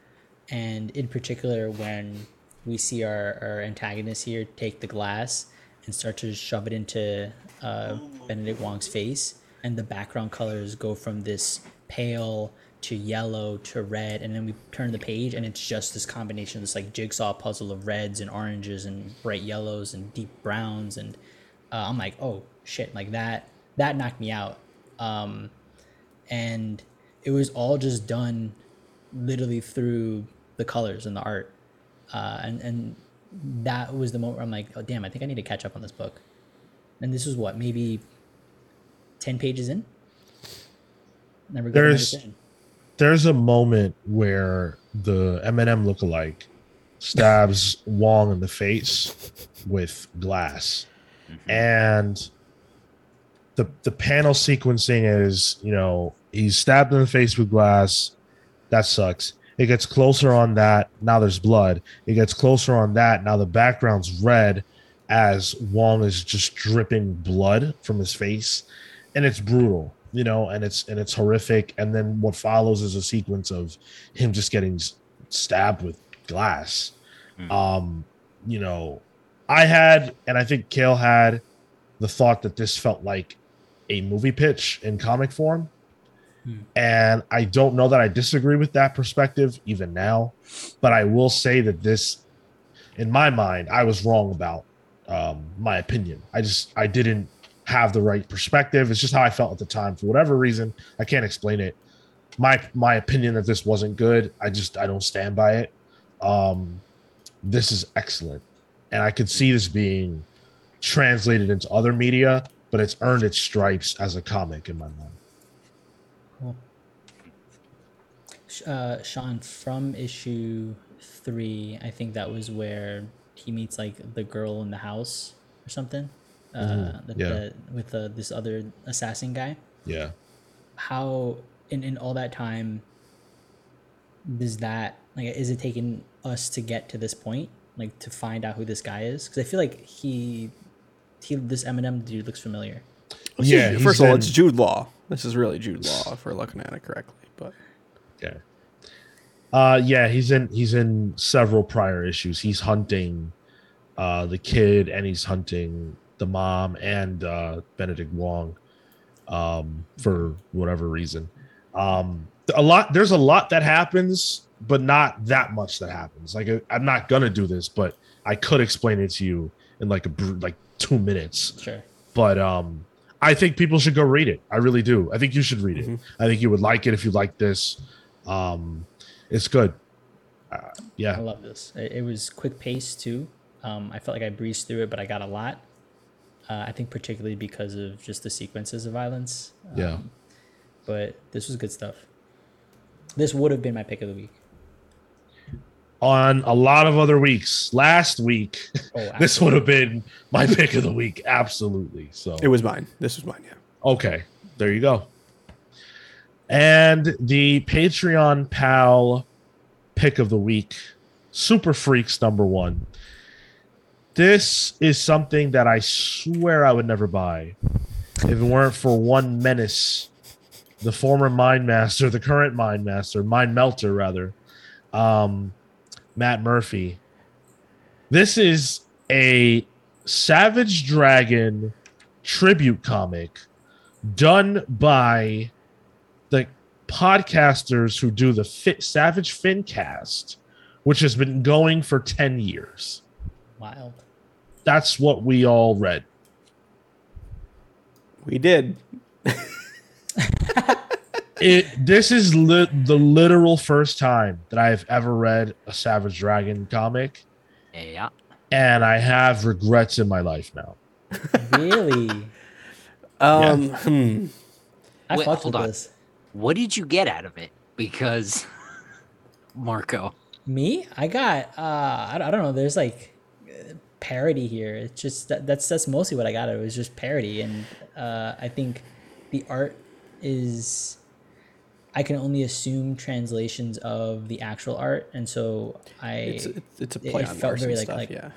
and in particular when we see our, our antagonist here take the glass and start to shove it into uh, Benedict Wong's face, and the background colors go from this pale to yellow to red, and then we turn the page, and it's just this combination, of this like jigsaw puzzle of reds and oranges and bright yellows and deep browns, and uh, I'm like, oh shit, like that that knocked me out, um, and it was all just done literally through the colors and the art, uh, and and that was the moment where I'm like, oh damn, I think I need to catch up on this book, and this was what maybe ten pages in. Never There's-. There's a moment where the Eminem lookalike stabs Wong in the face with glass, mm-hmm. and the the panel sequencing is you know he's stabbed in the face with glass. That sucks. It gets closer on that. Now there's blood. It gets closer on that. Now the background's red as Wong is just dripping blood from his face. And it's brutal, you know, and it's and it's horrific. And then what follows is a sequence of him just getting stabbed with glass. Um, you know, I had, and I think Kale had the thought that this felt like a movie pitch in comic form And I don't know that I disagree with that perspective even now, but I will say that this, in my mind, I was wrong about um, my opinion. I just I didn't have the right perspective. It's just how I felt at the time for whatever reason. I can't explain it. My my opinion that this wasn't good. I just I don't stand by it. Um, this is excellent, and I could see this being translated into other media, but it's earned its stripes as a comic in my mind. Cool. Uh, Sean, from issue three, I think that was where he meets like the girl in the house or something. Uh, Mhm, the, yeah. the, with the, this other assassin guy. Yeah. How in, in all that time does that like is it taking us to get to this point like to find out who this guy is because I feel like he he this Eminem dude looks familiar. Yeah, he's First of all, it's Jude Law. This is really Jude Law if we're looking at it correctly. But Yeah. Uh yeah, he's in he's in several prior issues. He's hunting uh the kid and he's hunting the mom and uh Benedict Wong um for whatever reason. Um a lot there's a lot that happens but not that much that happens. Like I'm not going to do this, but I could explain it to you in like a br- like 2 minutes. Sure. But um I think people should go read it. I really do. I think you should read it. Mhm. I think you would like it if you like this. Um, it's good. Uh, I love this. It, it was quick pace too. Um, I felt like I breezed through it, but I got a lot. Uh, I think particularly because of just the sequences of violence. Yeah. Um, but this was good stuff. This would have been my pick of the week. on a lot of other weeks. Last week, Oh, this would have been my pick of the week. Absolutely. So it was mine. This was mine. Yeah. okay, there you go. And the Patreon pal pick of the week, Super Freaks number one. This is something that I swear I would never buy if it weren't for one menace, the former Mind Master, the current Mind Master, Mind Melter, rather, um, Matt Murphy. This is a Savage Dragon tribute comic done by the podcasters who do the Fit Savage Fincast, which has been going for 10 years. wild. That's what we all read. We did. It this is li- the literal first time that I've ever read a Savage Dragon comic, Yeah. and I have regrets in my life now. Really? Um, hmm. I Wait, hold on. this. What did you get out of it? Because Marco. Me? I got. Uh, I, I don't know. There's like parody here. It's just that, that's that's mostly what I got. It was just parody, and uh, I think the art is. I can only assume translations of the actual art, and so I It's it's, it's a it- play it on felt Larsen very like- stuff. like- yeah.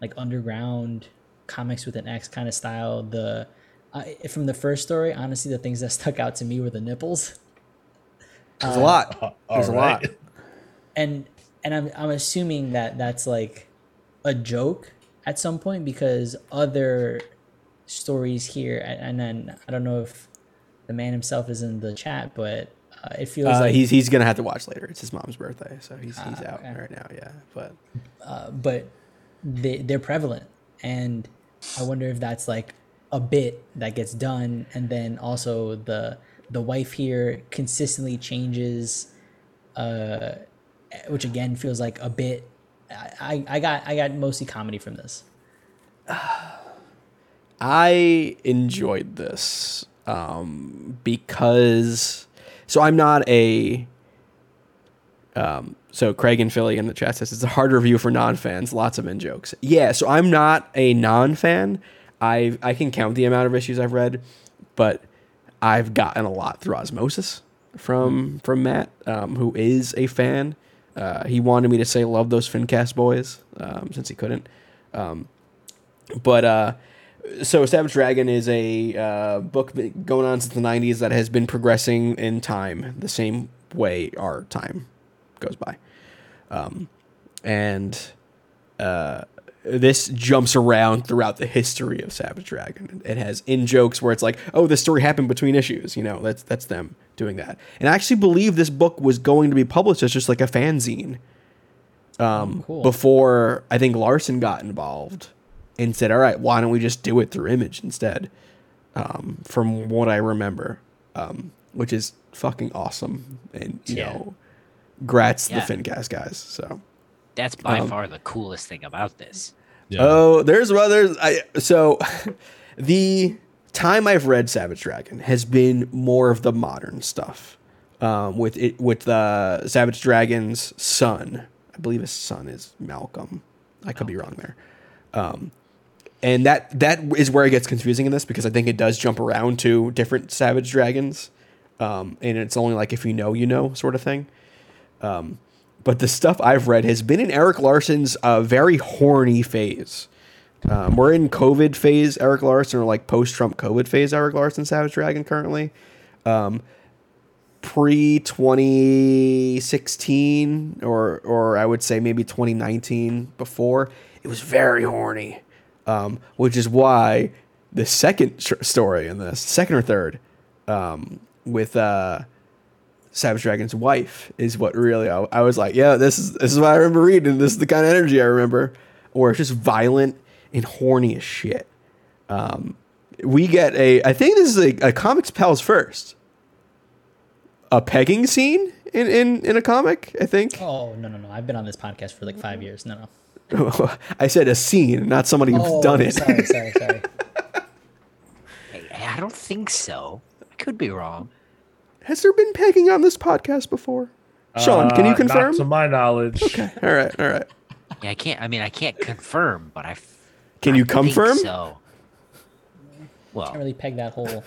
like underground comics with an X kind of style. The uh, from the first story, honestly, the things that stuck out to me were the nipples, There's a lot. Uh, There's a lot. and and I'm I'm assuming that that's like a joke at some point because other stories here, and, and then I don't know if the man himself is in the chat, but uh, it feels Uh, like he's he's gonna have to watch later. It's his mom's birthday, so he's he's Ah, out okay. right now. Yeah, but uh, but they they're prevalent, and I wonder if that's like a bit that gets done, and then also the the wife here consistently changes, uh, which again feels like a bit. I, I got I got mostly comedy from this. I enjoyed this um, because so I'm not a um, so Craig and Philly in the chat says it's a hard review for non-fans, lots of in jokes. Yeah, so I'm not a non-fan. I I can count the amount of issues I've read, but I've gotten a lot through osmosis from from Matt, um, who is a fan. Uh, he wanted me to say love those Fincast boys um, since he couldn't. Um, but uh, so Savage Dragon is a uh, book going on since the '90s that has been progressing in time the same way our time goes by, um, and uh, this jumps around throughout the history of Savage Dragon. It has in jokes where it's like, oh, this story happened between issues. You know, that's that's them doing that. And I actually believe this book was going to be published as just like a fanzine um, Cool. before I think Larsen got involved and said, all right, why don't we just do it through Image instead? Um, from what I remember, um, which is fucking awesome. And, you Yeah. know, grats Yeah. the Fincast guys. So. That's by Um, far the coolest thing about this. Yeah. Oh, there's well, there's I so the time I've read Savage Dragon has been more of the modern stuff. Um, with it with the Savage Dragon's son, I believe his son is Malcolm. I could be wrong there. Um, and that that is where it gets confusing in this because I think it does jump around to different Savage Dragons, um, and it's only like if you know, you know, sort of thing. Um, but the stuff I've read has been in Erik Larsen's uh, very horny phase. Um, we're in COVID phase, Erik Larsen, or like post Trump COVID phase, Erik Larsen, Savage Dragon currently. Um, Pre 2016, or or I would say maybe 2019 before, it was very horny, um, which is why the second sh- story in this, second or third, um, with uh, Savage Dragon's wife is what really I, I was like, yeah, this is this is what I remember reading. This is the kind of energy I remember, or it's just violent and horny as shit. Um, we get a, I think this is a, a comics pals first, a pegging scene in in in a comic. I think Oh no no no! I've been on this podcast for like five years. No no. I said a scene, not somebody who's Oh, done it. Sorry sorry sorry. Hey, I don't think so. I could be wrong. Has there been pegging on this podcast before? Sean, can you Uh, confirm? Not to my knowledge. Okay, all right, all right. Yeah, I can't. I mean, I can't confirm, but I. f- Can I you think confirm? So. Well, Can't really peg that hole.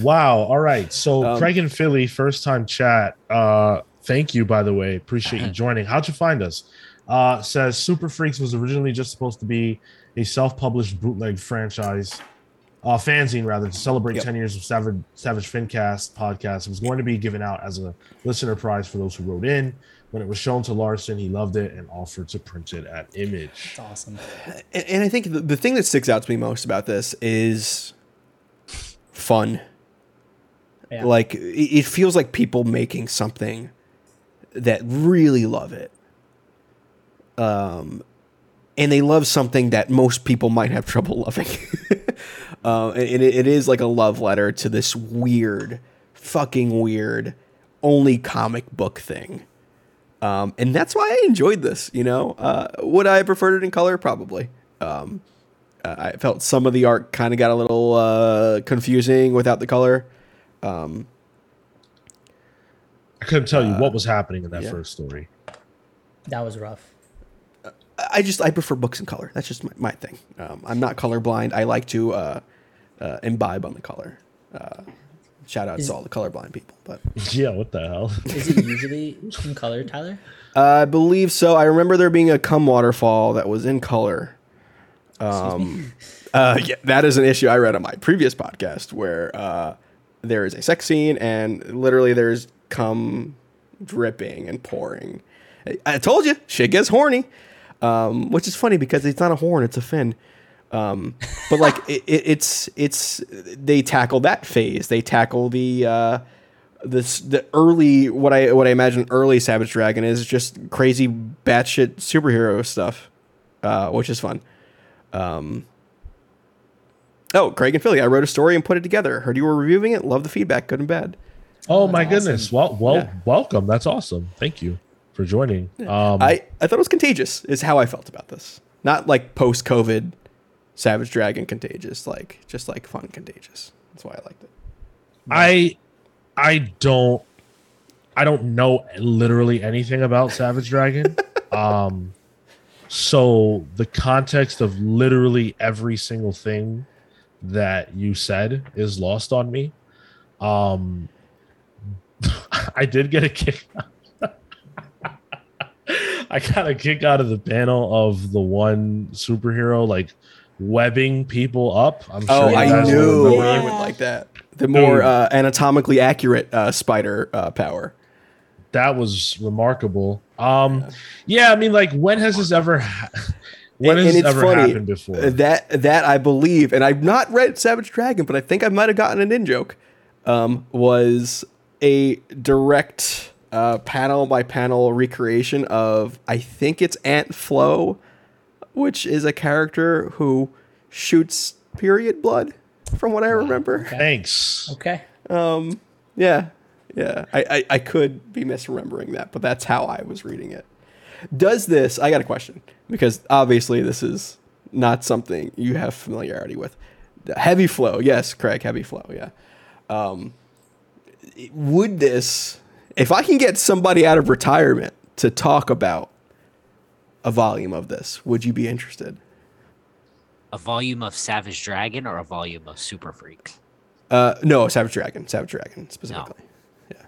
Wow. All right. So Um, Craig and Philly, first time chat. Uh, thank you, by the way. Appreciate you joining. How'd you find us? Uh, says Super Freaks was originally just supposed to be a self-published bootleg franchise, uh, fanzine rather, to celebrate Yep. 10 years of Savage Savage Fincast podcast. It was going to be given out as a listener prize for those who wrote in. When it was shown to Larsen, he loved it and offered to print it at Image. It's awesome. And, and I think the, the thing that sticks out to me most about this is fun. Yeah. Like it, it feels like people making something that really love it. Um, and they love something that most people might have trouble loving. uh, and it, it is like a love letter to this weird, fucking weird, only comic book thing. Um, and that's why I enjoyed this. You know, uh, would I have preferred it in color? Probably. Um, uh, I felt some of the art kind of got a little uh, confusing without the color. Um, I couldn't tell you what was happening in that yeah. first story. That was rough. I just I prefer books in color. That's just my, my thing. Um, I'm not colorblind. I like to uh, uh, imbibe on the color. Uh, shout out Is- to all the colorblind people, but Yeah, what the hell? Is it usually in color, Tyler? I believe so. I remember there being a cum waterfall that was in color. Um, uh, yeah, that is an issue I read on my previous podcast where uh, there is a sex scene and literally there's cum dripping and pouring. I, I told you, shit gets horny, um, which is funny because it's not a horn, it's a fin. Um, but like it, it, it's it's they tackle that phase. They tackle the uh, this the early what I what I imagine early Savage Dragon is just crazy batshit superhero stuff, uh, which is fun. Um, oh, Craig and Philly, I wrote a story and put it together. Heard you were reviewing it. Love the feedback, good and bad. Oh, Oh, my that's goodness. Well, well, Yeah. welcome. That's awesome. Thank you for joining. Um, I I thought it was contagious. Is how I felt about this. Not like post COVID Savage Dragon contagious, like just like fun contagious. That's why I liked it. I I don't I don't know literally anything about Savage Dragon. um so the context of literally every single thing that you said is lost on me. Um I did get a kick I got a kick out of the panel of the one superhero like webbing people up. I'm Oh, you I knew remember you would like that. The more Dude. uh, anatomically accurate uh, spider uh, power. that was remarkable. Um, yeah, I mean, like, when has this ever, ha- When And- has and this it's ever funny, happened before? uh, That that I believe, and I've not read Savage Dragon, but I think I might have gotten an in joke. Um, was a direct uh, panel by panel recreation of I think it's Aunt Flo, which is a character who shoots period blood, from what I remember. Thanks. Okay. Yeah, yeah. I, I, I could be misremembering that, but that's how I was reading it. Does this? I got a question because obviously this is not something you have familiarity with. The heavy flow, yes, Craig. Heavy flow, yeah. Um, would this, if I can get somebody out of retirement to talk about a volume of this, would you be interested? A volume of Savage Dragon or a volume of Super Freaks? Uh, no, Savage Dragon, Savage Dragon specifically. Yeah.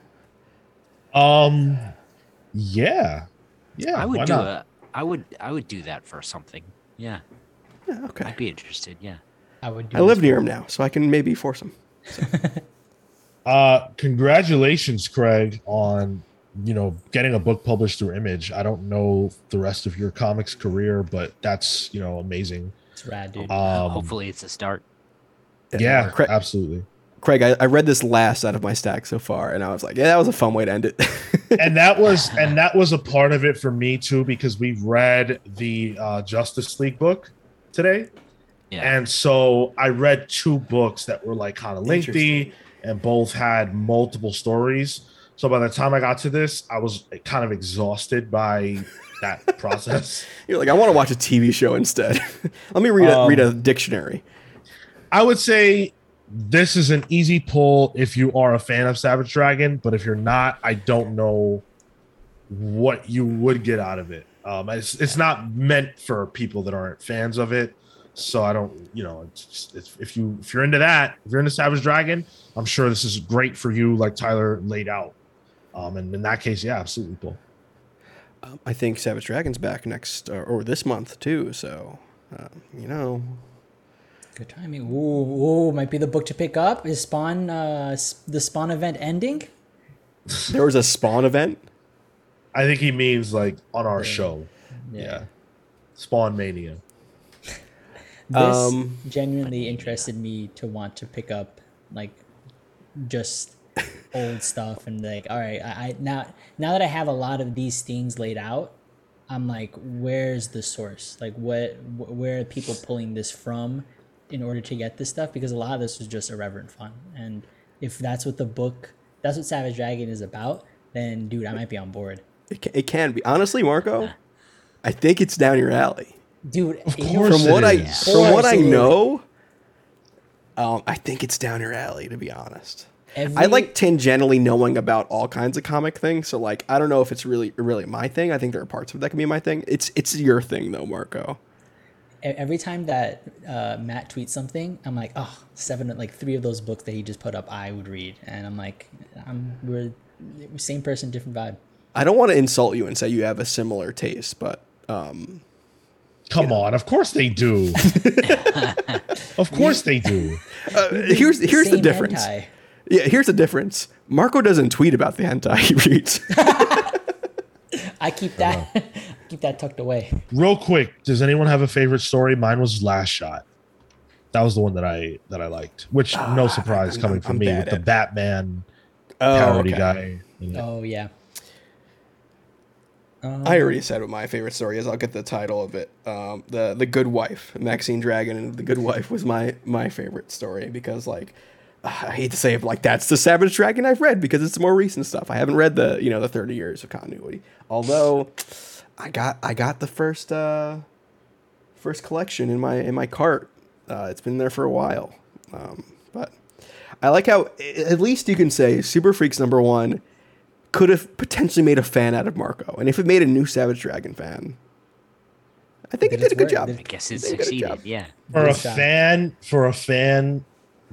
Um, yeah, yeah. I would do not? a. I would. I would do that for something. Yeah, Yeah, okay. I'd be interested. Yeah. I would. Do I live near him now, so I can maybe force him. Uh, congratulations, Craig, on you know getting a book published through Image. I don't know the rest of your comics career, but that's you know amazing. It's rad, dude. Um, Hopefully, it's a start. yeah, Cra- absolutely. Craig, I, I read this last out of my stack so far, and I was like, yeah, that was a fun way to end it. and that was and that was a part of it for me too because we read the uh, Justice League book today, Yeah. and so I read two books that were like kind of lengthy and both had multiple stories. So by the time I got to this, I was kind of exhausted by that process. You're like, I want to watch a TV show instead. Let me read a, Um, read a dictionary. I would say this is an easy pull if you are a fan of Savage Dragon, but if you're not, I don't know what you would get out of it. Um, it's it's not meant for people that aren't fans of it, so I don't, you know, it's, just- it's, if you if you're into that, if you're into Savage Dragon, I'm sure this is great for you, like Tyler laid out. Um, and in that case, yeah, absolutely cool. Um, I think Savage Dragon's back next or, or this month too. So, uh, you know, Good timing. Ooh, ooh, might be the book to pick up. Is Spawn uh the Spawn event ending? there was a Spawn event. I think he means like on our show, yeah. Spawn Mania. This Um, genuinely interested me to want to pick up like just old stuff and like all right, I, I now now that I have a lot of these things laid out, I'm like, where's the source? Like what wh- where are people pulling this from in order to get this stuff? Because a lot of this was just irreverent fun. And if that's what the book that's what Savage Dragon is about, then dude, I might be on board. It can, it can be honestly, Marco. I think it's down your alley. Dude, Of course From what I is. from what I know, um, I think it's down your alley. To be honest. I like tangentially knowing about all kinds of comic things. So like, I don't know if it's really really my thing. I think there are parts of it that can be my thing. It's it's your thing though, Marco. e- every time that uh, Matt tweets something, I'm like, oh, seven, like three of those books that he just put up, I would read, and I'm like, I'm we're same person, different vibe. I don't want to insult you and say you have a similar taste, but um, Come on, of course they do. of course they do. uh, here's here's the Same difference. hentai. Yeah, here's the difference. Marco doesn't tweet about the hentai he reads. I keep that keep that tucked away. Real quick, does anyone have a favorite story? Mine was Last Shot. That was the one that I that I liked. Which no surprise I'm- coming I'm from me with the at- Batman oh, parody okay. guy. in it. Oh yeah. Um, I already said what my favorite story is. I'll get the title of it. Um, the the Good Wife, Maxine Dragon, and the Good Wife was my my favorite story because like I hate to say it, but like that's the Savage Dragon I've read because it's more recent stuff. I haven't read the you know the thirty years of continuity. Although I got I got the first uh, first collection in my in my cart. Uh, it's been there for a while, um, but I like how at least you can say Super Freaks number one could have potentially made a fan out of Marco. And if it made a new Savage Dragon fan, I think it Did did a good work. job. I guess it They did a good succeeded. Yeah. For a fan, for a fan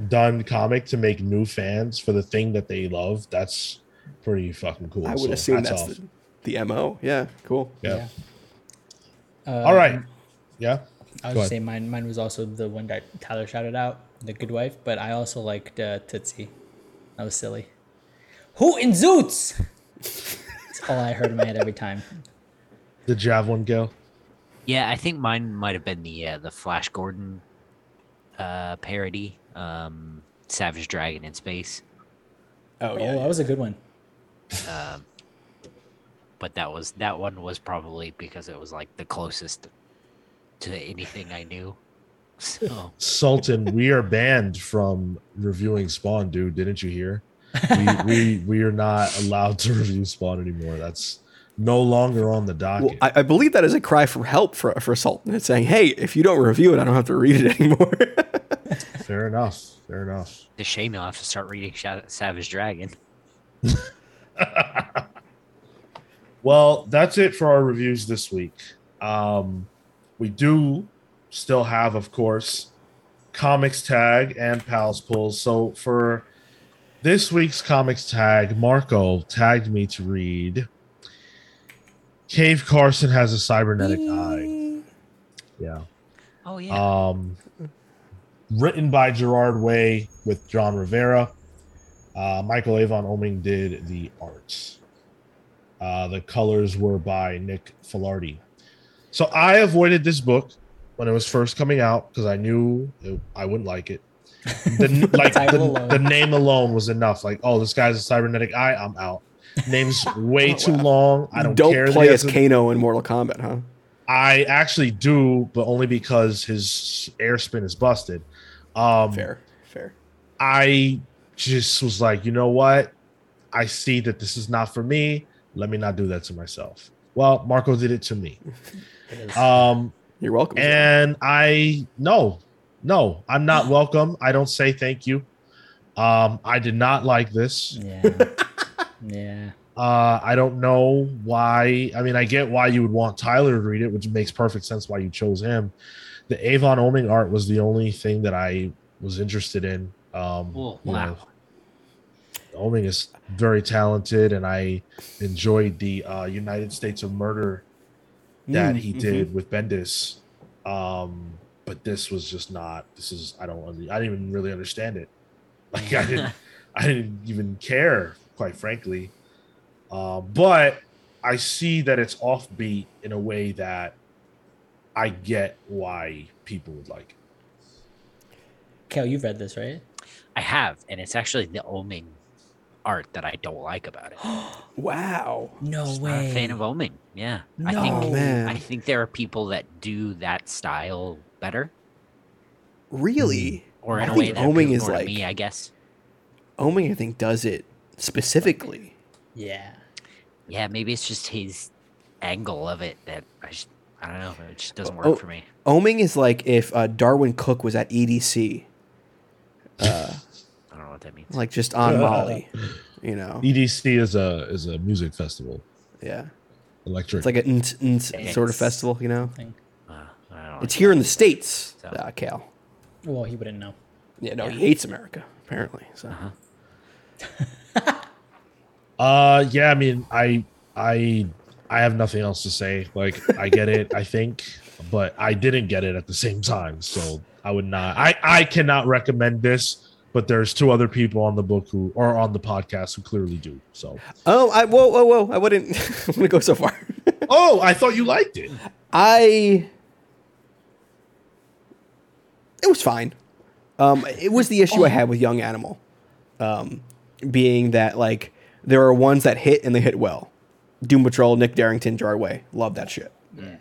done comic to make new fans for the thing that they love, that's pretty fucking cool. I would So assume hats that's the, the MO. Yeah, cool. yeah. Uh, All right. Yeah. I was Go just saying mine. Mine was also the one that Tyler shouted out, the Good Wife. But I also liked uh, Tootsie. That was silly. Who in Zoots? That's all I heard in my head every time. The Javelin Gale. Yeah, I think mine might have been the uh, the Flash Gordon uh, parody, um, Savage Dragon in Space. Oh Oh, yeah. that was a good one. Um, but that was that one was probably because it was like the closest to anything I knew. So Sultan, we are banned from reviewing Spawn, dude. Didn't you hear? We, we we are not allowed to review Spawn anymore. That's no longer on the docket. Well, I, I believe that is a cry for help for for Sultan. It's saying, "Hey, if you don't review it, I don't have to read it anymore." Fair enough. Fair enough. the shame you'll have to start reading Savage Dragon. Well, that's it for our reviews this week. Um, we do still have, of course, comics tag and pals pulls. So for this week's comics tag, Marco tagged me to read. Cave Carson has a cybernetic eye. Yeah. Oh yeah. Um, written by Gerard Way with Jon Rivera. Uh, Michael Avon Oeming did the art. Uh, the colors were by Nick Filardi. So I avoided this book when it was first coming out because I knew it, I wouldn't like it. The, like the, the name alone was enough. Like, oh, this guy's a cybernetic eye. I'm out. Name's way too long. I don't, don't care. play as Kano in Mortal Kombat, huh? I actually do, but only because his air spin is busted. Um, Fair, fair. I just was like, you know what? I see that this is not for me. Let me not do that to myself. Well, Marco did it to me. Um, You're welcome. John. and I no, no, I'm not welcome. I don't say thank you. Um, I did not like this. Yeah. Yeah. Uh, I don't know why. I mean, I get why you would want Tyler to read it, which makes perfect sense why you chose him. The Avon Oeming art was the only thing that I was interested in. Um, Oh, you wow. know, Oeming is very talented, and I enjoyed the uh, United States of Murder that Mm, he mhm. did with Bendis. Um, but this was just not. This is I don't. I didn't even really understand it. Like I didn't. I didn't even care, quite frankly. Uh, but I see that it's offbeat in a way that I get why people would like it. Kel, you've read this, right? I have, and it's actually the Oeming art that I don't like about it. Wow. No Just way. not a fan of Oeming. Yeah, I think Oh, man. I think there are people that do that style better, Really? or in I a way think that Oeming is more like- me. I guess. Oeming, I think, does it specifically. Yeah. Yeah, maybe it's just his angle of it that I just I don't know. It just doesn't work Oh, for me. Oeming is like if uh, Darwyn Cooke was at EDC, I don't know what that means. like just on Molly. You know? EDC is a is a music festival, Yeah. electric. It's like a nt, nt sort of festival, you know? Uh, I don't. It's here in the States, So- uh, Cal. Well, he wouldn't know. Yeah, no, he hates America, apparently. So Uh-huh. Uh, yeah. I mean, I, I, I have nothing else to say. Like, I get it. I think, but I didn't get it at the same time. So I would not. I, I cannot recommend this. But there's two other people on the book who are on the podcast who clearly do. So. Oh, I whoa, whoa, whoa! I wouldn't. I wouldn't go so far. Oh, I thought you liked it. I. It was fine. Um, it was the issue I had with Young Animal, um, being that like there are ones that hit and they hit well. Doom Patrol, Nick Derington, Jarway, love that shit. Yeah.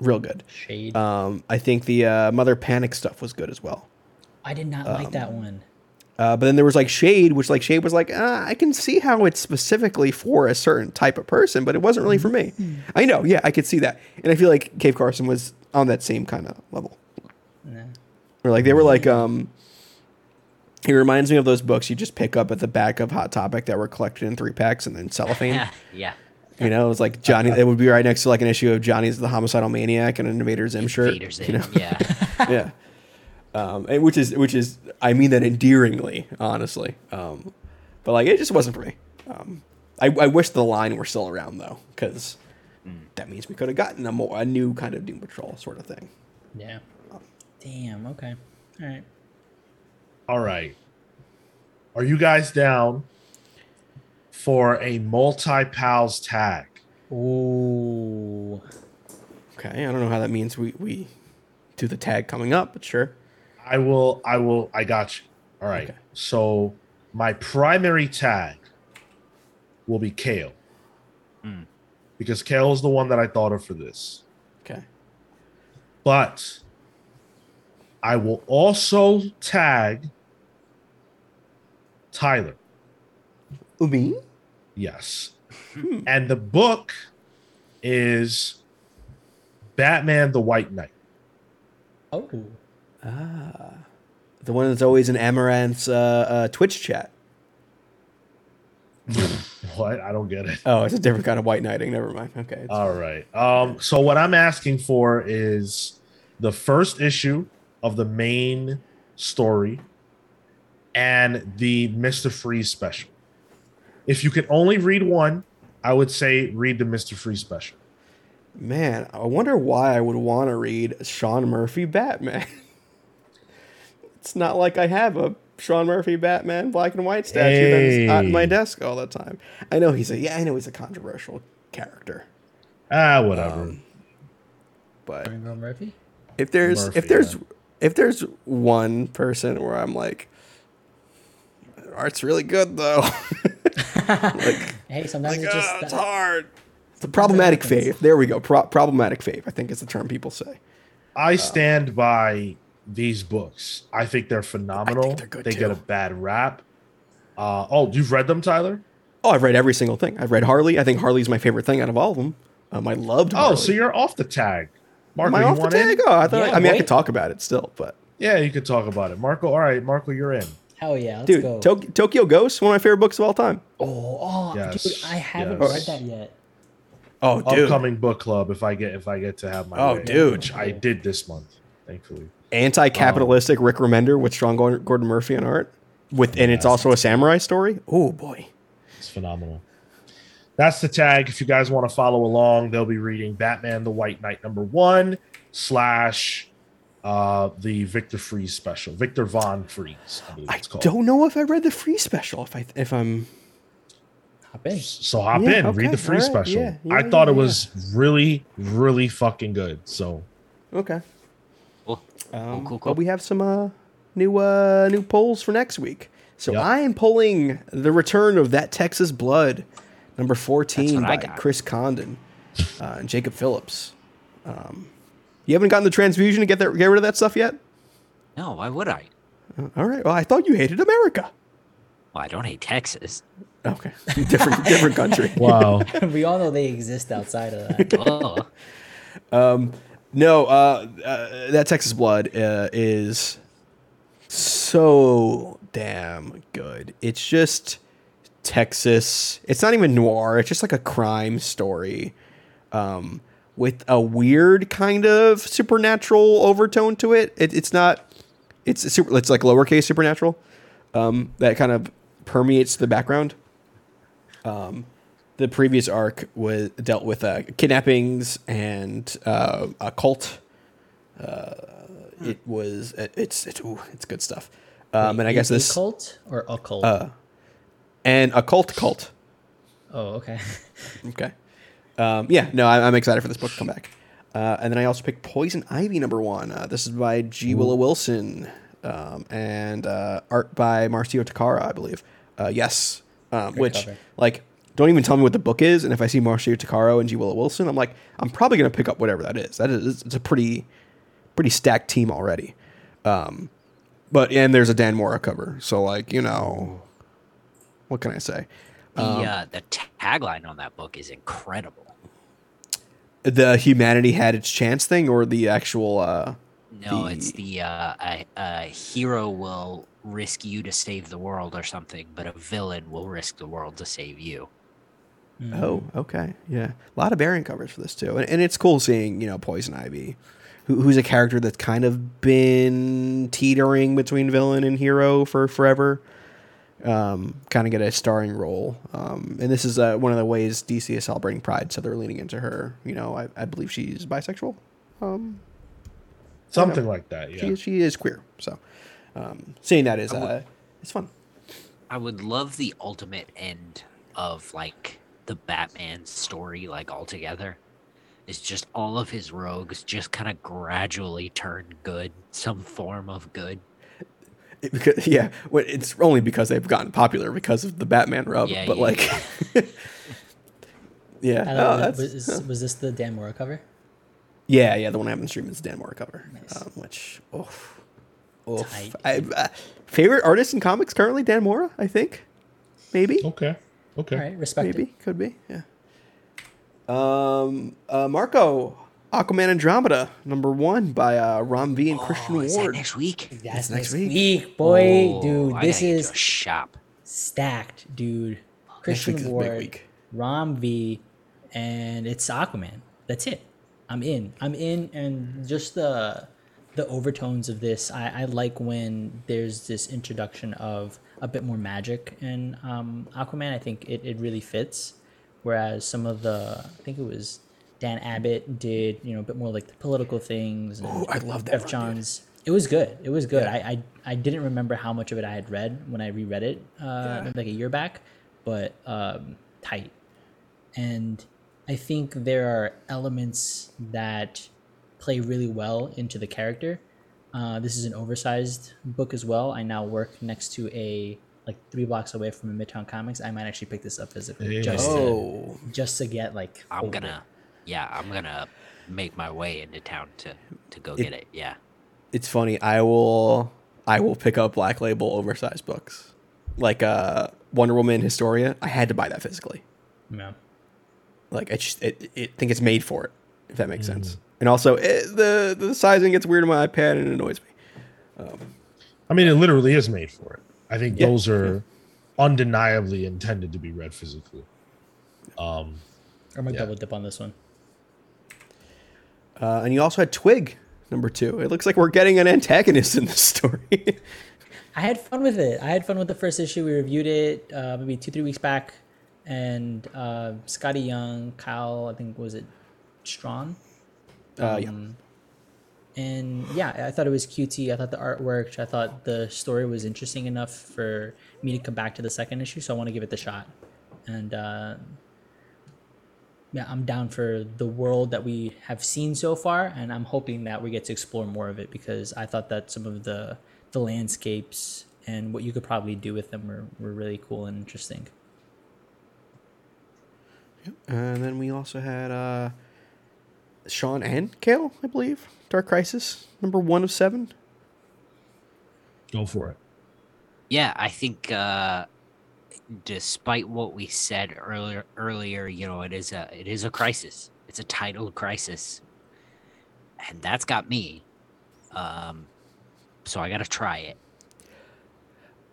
Real good. Shade. Um, I think the uh, Mother Panic stuff was good as well. I did not like that one. Uh, but then there was like Shade, which like Shade was like, uh, I can see how it's specifically for a certain type of person, but it wasn't really for me. I know, yeah, I could see that, and I feel like Cave Carson was on that same kind of level. Nah. Or like they were like, um, he reminds me of those books you just pick up at the back of Hot Topic that were collected in three packs and then cellophane. Yeah, yeah. You know, it was like Johnny. It would be right next to like an issue of Johnny's the homicidal maniac and an Invader Zim shirt. Vader's you know? Yeah. yeah. Um, and which is which is I mean that endearingly, honestly. Um, but like it just wasn't for me. Um, I, I wish the line were still around though, because that means we could have gotten a more a new kind of Doom Patrol sort of thing. Yeah. Damn. Okay. All right. All right. Are you guys down for a multi pals tag? Ooh. Okay, I don't know how that means we we do the tag coming up, but sure. I will. I will. I got you. All right. Okay. So my primary tag will be Kale, Hmm. because Kale is the one that I thought of for this. Okay. But I will also tag Tyler. Me? Yes. and the book is Batman the White Knight. Oh, Ah. The one that's always in Amaranth's uh, uh, Twitch chat. What? I don't get it. Oh, it's a different kind of white knighting. Never mind. Okay. All right. Um, so what I'm asking for is the first issue of the main story and the Mr. Freeze special. If you could only read one, I would say read the Mr. Freeze special. Man, I wonder why I would want to read Sean Murphy Batman. it's not like I have a Sean Murphy Batman black and white statue that's on my desk all the time. I know he's a yeah, I know he's a controversial character, Ah, whatever. Um, but Murphy. if there's Murphy, if there's yeah. If there's one person where I'm like, art's really good though. like, Hey, sometimes like it's just "Ah, it's hard. It's a problematic fave. There we go. Pro- problematic fave. I think is the term people say. I stand by these books. I think they're phenomenal. they're good they get a bad rap. Uh, oh, you've read them, Tyler? Oh, I've read every single thing. I've read Harley. I think Harley's my favorite thing out of all of them. Um, I loved. Oh, so you're off the tag. Marco, Am I you off the want in? tag? Oh, I thought. Yeah, I mean, I could talk about it still, but Yeah, you could talk about it. Marco, all right, Marco, you're in. Hell yeah, let's dude, go. Tok- Tokyo Ghost, one of my favorite books of all time. oh, oh, Yes, dude, I haven't yes. read that yet. Oh, dude, Upcoming book club if I get if I get to have my Oh, way, dude. which I did this month, thankfully. anti-capitalistic um, Rick Remender with Sean Gordon Gordon Murphy on art, with and it's also a samurai story. Oh boy, It's phenomenal. That's the tag. If you guys want to follow along, they'll be reading Batman the White Knight number one slash uh the Victor Freeze special. Victor Von Freeze, I believe I don't know if I read the free special. If I if I'm Hop in. So hop Yeah, in, okay, read the free all right, special. yeah, yeah, I thought yeah, it was really, really fucking good. So okay. Cool. Um, cool, cool. But we have some uh, new uh, new polls for next week. So Yep. I am pulling the return of that Texas Blood, number fourteen That's what I by. Chris Condon uh, and Jacob Phillips. Um, you haven't gotten the transfusion to get that get rid of that stuff yet. No, why would I? Uh, All right. Well, I thought you hated America. Well, I don't hate Texas. Okay, different different country. wow. we all know they exist outside of that. Oh, No, uh, uh, that Texas Blood uh, is so damn good. It's just Texas. It's not even noir. It's just like a crime story, um, with a weird kind of supernatural overtone to it. it it's not. It's super. It's like lowercase supernatural. Um, that kind of permeates the background. Um, the previous arc was dealt with uh, kidnappings and uh, a cult. Uh, it was it's it's ooh, it's good stuff. Um, and I guess this cult or occult. uh, and Occult cult cult. oh, okay. Okay. Um, yeah, no, I, I'm excited for this book to come back. Uh, and then I also picked Poison Ivy number one. Uh, this is by G. Willow Wilson um, and uh, art by Marcio Takara, I believe. Uh, yes, um, which cover. like don't even tell me what the book is. And if I see Marcio Takara and G. Willow Wilson, I'm like, I'm probably gonna pick up whatever that is. That is it's a pretty pretty stacked team already. Um, but and there's a Dan Mora cover, so like you know, what can I say? the Um, uh, the tagline on that book is incredible. the humanity had its chance thing or the actual uh No, the- it's the uh, a, a hero will risk you to save the world or something, but a villain will risk the world to save you. oh okay yeah a lot of variant covers for this too and, and it's cool seeing you know poison ivy who, who's a character that's kind of been teetering between villain and hero for forever um, kind of get a starring role um, and this is uh, one of the ways dc is celebrating pride so they're leaning into her you know i, I believe she's bisexual um, Something like that. Yeah. she, she is queer so um, seeing that is uh, it's fun I would love the ultimate end of like the Batman story, like altogether. is just all of his rogues just kind of gradually turn good, some form of good. It- because, yeah, well, it's only because they've gotten popular because of the Batman rub. Yeah, but yeah, like, yeah, I oh, don't know, that's- was, huh. was this the Dan Mora cover? yeah, yeah. The one I have in stream is Dan Mora cover, Nice. um, which oh, oof. Tight. I, uh, favorite artist in comics currently, Dan Mora, I think, maybe. Okay. Okay. All right, respect Maybe it. could be. Yeah. Um. Uh, Marco, Aquaman Andromeda, number one by uh, Ram V and Oh, Christian is that Ward. next week? That's next next week. week, boy, Oh, dude. This gotta get to is shop. stacked, dude. Christian is a Ward, week. Ram V, and it's Aquaman. That's it. I'm in. I'm in, and just the the overtones of this. I, I like when there's this introduction of a bit more magic in um, Aquaman. I think it, it really fits. Whereas some of the, I think it was Dan Abnett did, you know, a bit more like the political things. Oh, I love that Jeff run, dude. Johns. It was good. It was good. Yeah. I, I I didn't remember how much of it I had read when I reread it uh, Yeah. like a year back, but um, tight. And I think there are elements that play really well into the character. Uh, this is an oversized book as well. I now work next to a like three blocks away from a Midtown Comics. I might actually pick this up physically Yeah. just Oh, to just to get like. I'm hold gonna, yeah, I'm gonna make my way into town to to go It- get it. Yeah. it's funny. I will. I will pick up Black Label oversized books, like uh, Wonder Woman Historia. I had to buy that physically. Yeah. Like I just, it, it, think it's made for it. If that makes sense. And also, it, the the sizing gets weird on my iPad and it annoys me. I mean, it literally is made for it. I think Yeah. those are undeniably intended to be read physically. Um, I might Yeah. double dip on this one. Uh, and you also had Twig number two. It looks like we're getting an antagonist in this story. I had fun with it. I had fun with the first issue. We reviewed it uh, maybe two, three weeks back, and uh, Skottie Young, Kyle, I think was it Strahm, uh, yeah. Um, and yeah, I thought it was cutesy. I thought the art worked. I thought the story was interesting enough for me to come back to the second issue. So I want to give it the shot. And uh, I'm down for the world that we have seen so far, and I'm hoping that we get to explore more of it because I thought that some of the the landscapes and what you could probably do with them were, were really cool and interesting. And then we also had uh, Sean and Kale, I believe. Dark Crisis, number one of seven. go for it. Yeah, I think uh despite what we said earlier earlier, you know, it is a it is a crisis. It's a titled crisis. And that's got me. Um so I got to try it.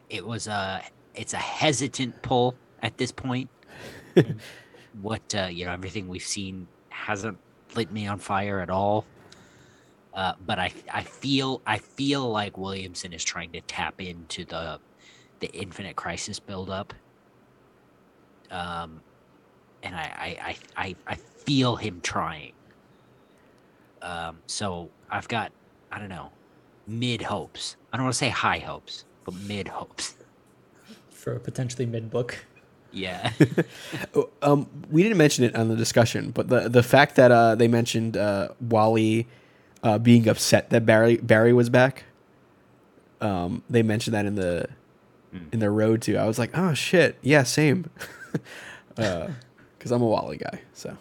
It was a it's a hesitant pull at this point. what uh, you know, everything we've seen hasn't lit me on fire at all. Uh, but I I feel I feel like Williamson is trying to tap into the the Infinite Crisis buildup. Um, and I I, I I I feel him trying. Um, so I've got I don't know mid hopes. I don't want to say high hopes, but mid hopes. For a potentially mid book. Yeah. Um, we didn't mention it on the discussion, but the the fact that uh, they mentioned uh, Wally uh, being upset that Barry Barry was back. Um, they mentioned that in the in their road to. I was like, oh shit, yeah, same. Because I'm a Wally guy, so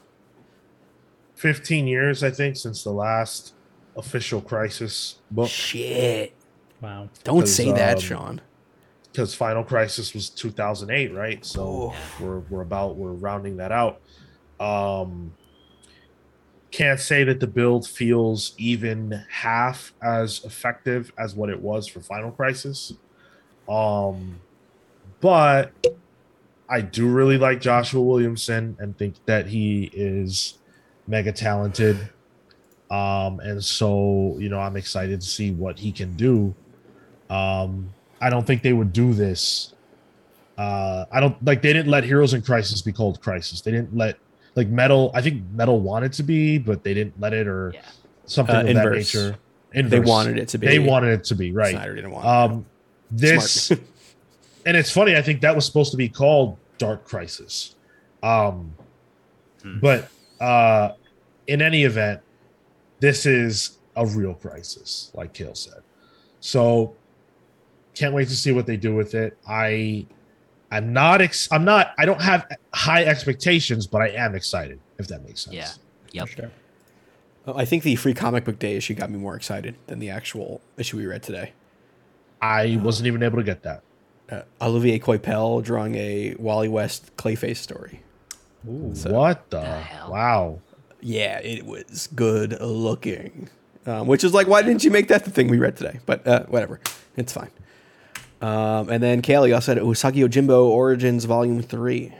15 years, I think, since the last official Crisis book. shit. Wow. Don't say that, um, Sean. because Final Crisis was 2008, right? So Oh. we're we're about we're rounding that out. Um, can't say that the build feels even half as effective as what it was for Final Crisis. Um, but I do really like Joshua Williamson and think that he is mega talented. Um, and so you know, I'm excited to see what he can do. Um, I don't think they would do this. Uh, I don't like they didn't let Heroes in Crisis be called Crisis. They didn't let like Metal. I think Metal wanted to be, but they didn't let it or Yeah. something Uh, of inverse. that nature. They wanted it to be. They wanted it to be right. Snyder didn't want. it. Um, this Smart. and it's funny. I think that was supposed to be called Dark Crisis, um, Hmm. but uh, in any event, this is a real crisis, like Kale said. So can't wait to see what they do with it. I I'm not ex- I'm not I don't have high expectations, but I am excited if that makes sense. Yeah. Yep. For sure. Oh, I think the free comic book day issue got me more excited than the actual issue we read today. I wasn't even able to get that. Uh, Olivier Coipel drawing a Wally West Clayface story. Ooh. So- what the, hell? wow. Yeah, it was good looking. Um, which is like, why didn't you make that the thing we read today? But uh, whatever, it's fine. Um, and then Kaylee also said Usagi Yojimbo Origins Volume Three,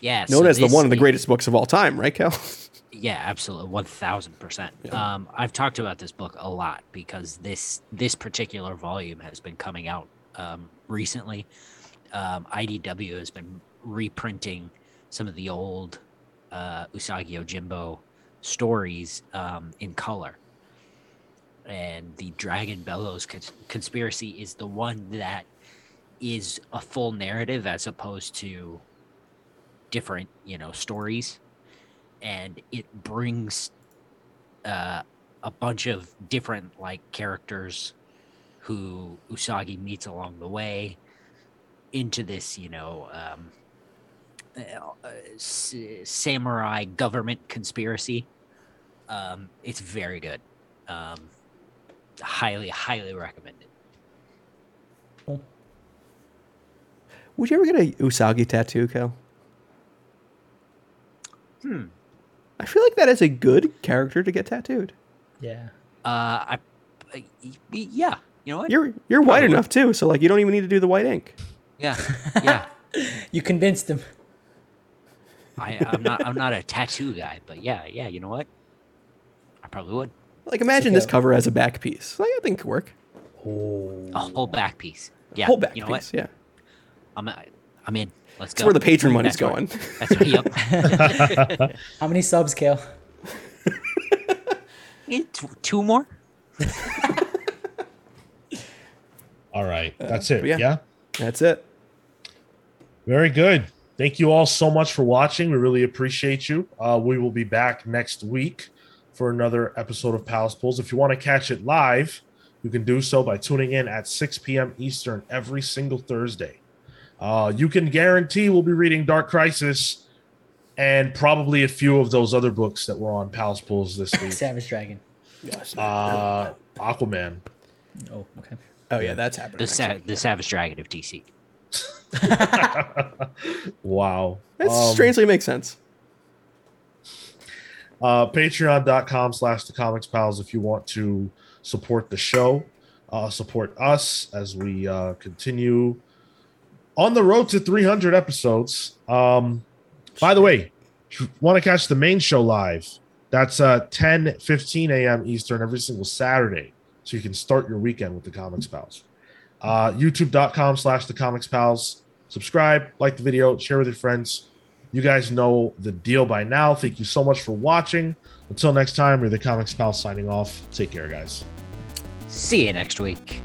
Yeah. known so as the one of the is- greatest books of all time, right, Cal? Yeah, absolutely, one thousand percent. Um, I've talked about this book a lot because this this particular volume has been coming out um, recently. Um, IDW has been reprinting some of the old uh, Usagi Yojimbo stories um, in color, and the Dragon Bellows cons- conspiracy is the one that is a full narrative as opposed to different, you know, stories and it brings uh, a bunch of different like characters who Usagi meets along the way into this, you know, um, uh, s- samurai government conspiracy. Um, it's very good. Um, highly, highly recommended. Would you ever get a Usagi tattoo, Cal? Hmm. I feel like that is a good character to get tattooed. Yeah. Uh, I, I, yeah, you know what? You're you're white Probably. enough too, so like you don't even need to do the white ink. yeah, yeah. You convinced him. I, I'm not. I'm not a tattoo guy, but yeah, yeah. You know what? I probably would. Like imagine this cover as a back piece. Like I think it could work. Oh. A whole back piece. Yeah. Whole back you know piece, what? yeah. I'm. I'm in. Let's That's go. where the patron money's That's where- going. That's where, yep. How many subs, Kale? Eh, Two more. All right. That's it. yeah. yeah. That's it. Very good. Thank you all so much for watching. We really appreciate you. Uh, we will be back next week for another episode of Pals Pulls. If you want to catch it live, you can do so by tuning in at 6 p.m. Eastern every single Thursday. Uh, you can guarantee we'll be reading Dark Crisis and probably a few of those other books that were on Pals Pulls this week. Savage Dragon. Yes. Uh, Aquaman. Oh, okay. oh yeah, that's happening. The sa- the Savage Dragon of DC. wow. That Um, strangely makes sense. uh, patreon.com slash the comics pals if you want to support the show uh, support us as we uh, continue on the road to 300 episodes um, by the way if you want to catch the main show live that's uh, 10 15 a.m eastern every single saturday so you can start your weekend with the comics pals uh, youtube.com slash the comics pals subscribe like the video share with your friends you guys know the deal by now. Thank you so much for watching. Until next time, we're the Comics Pals signing off. Take care, guys. See you next week.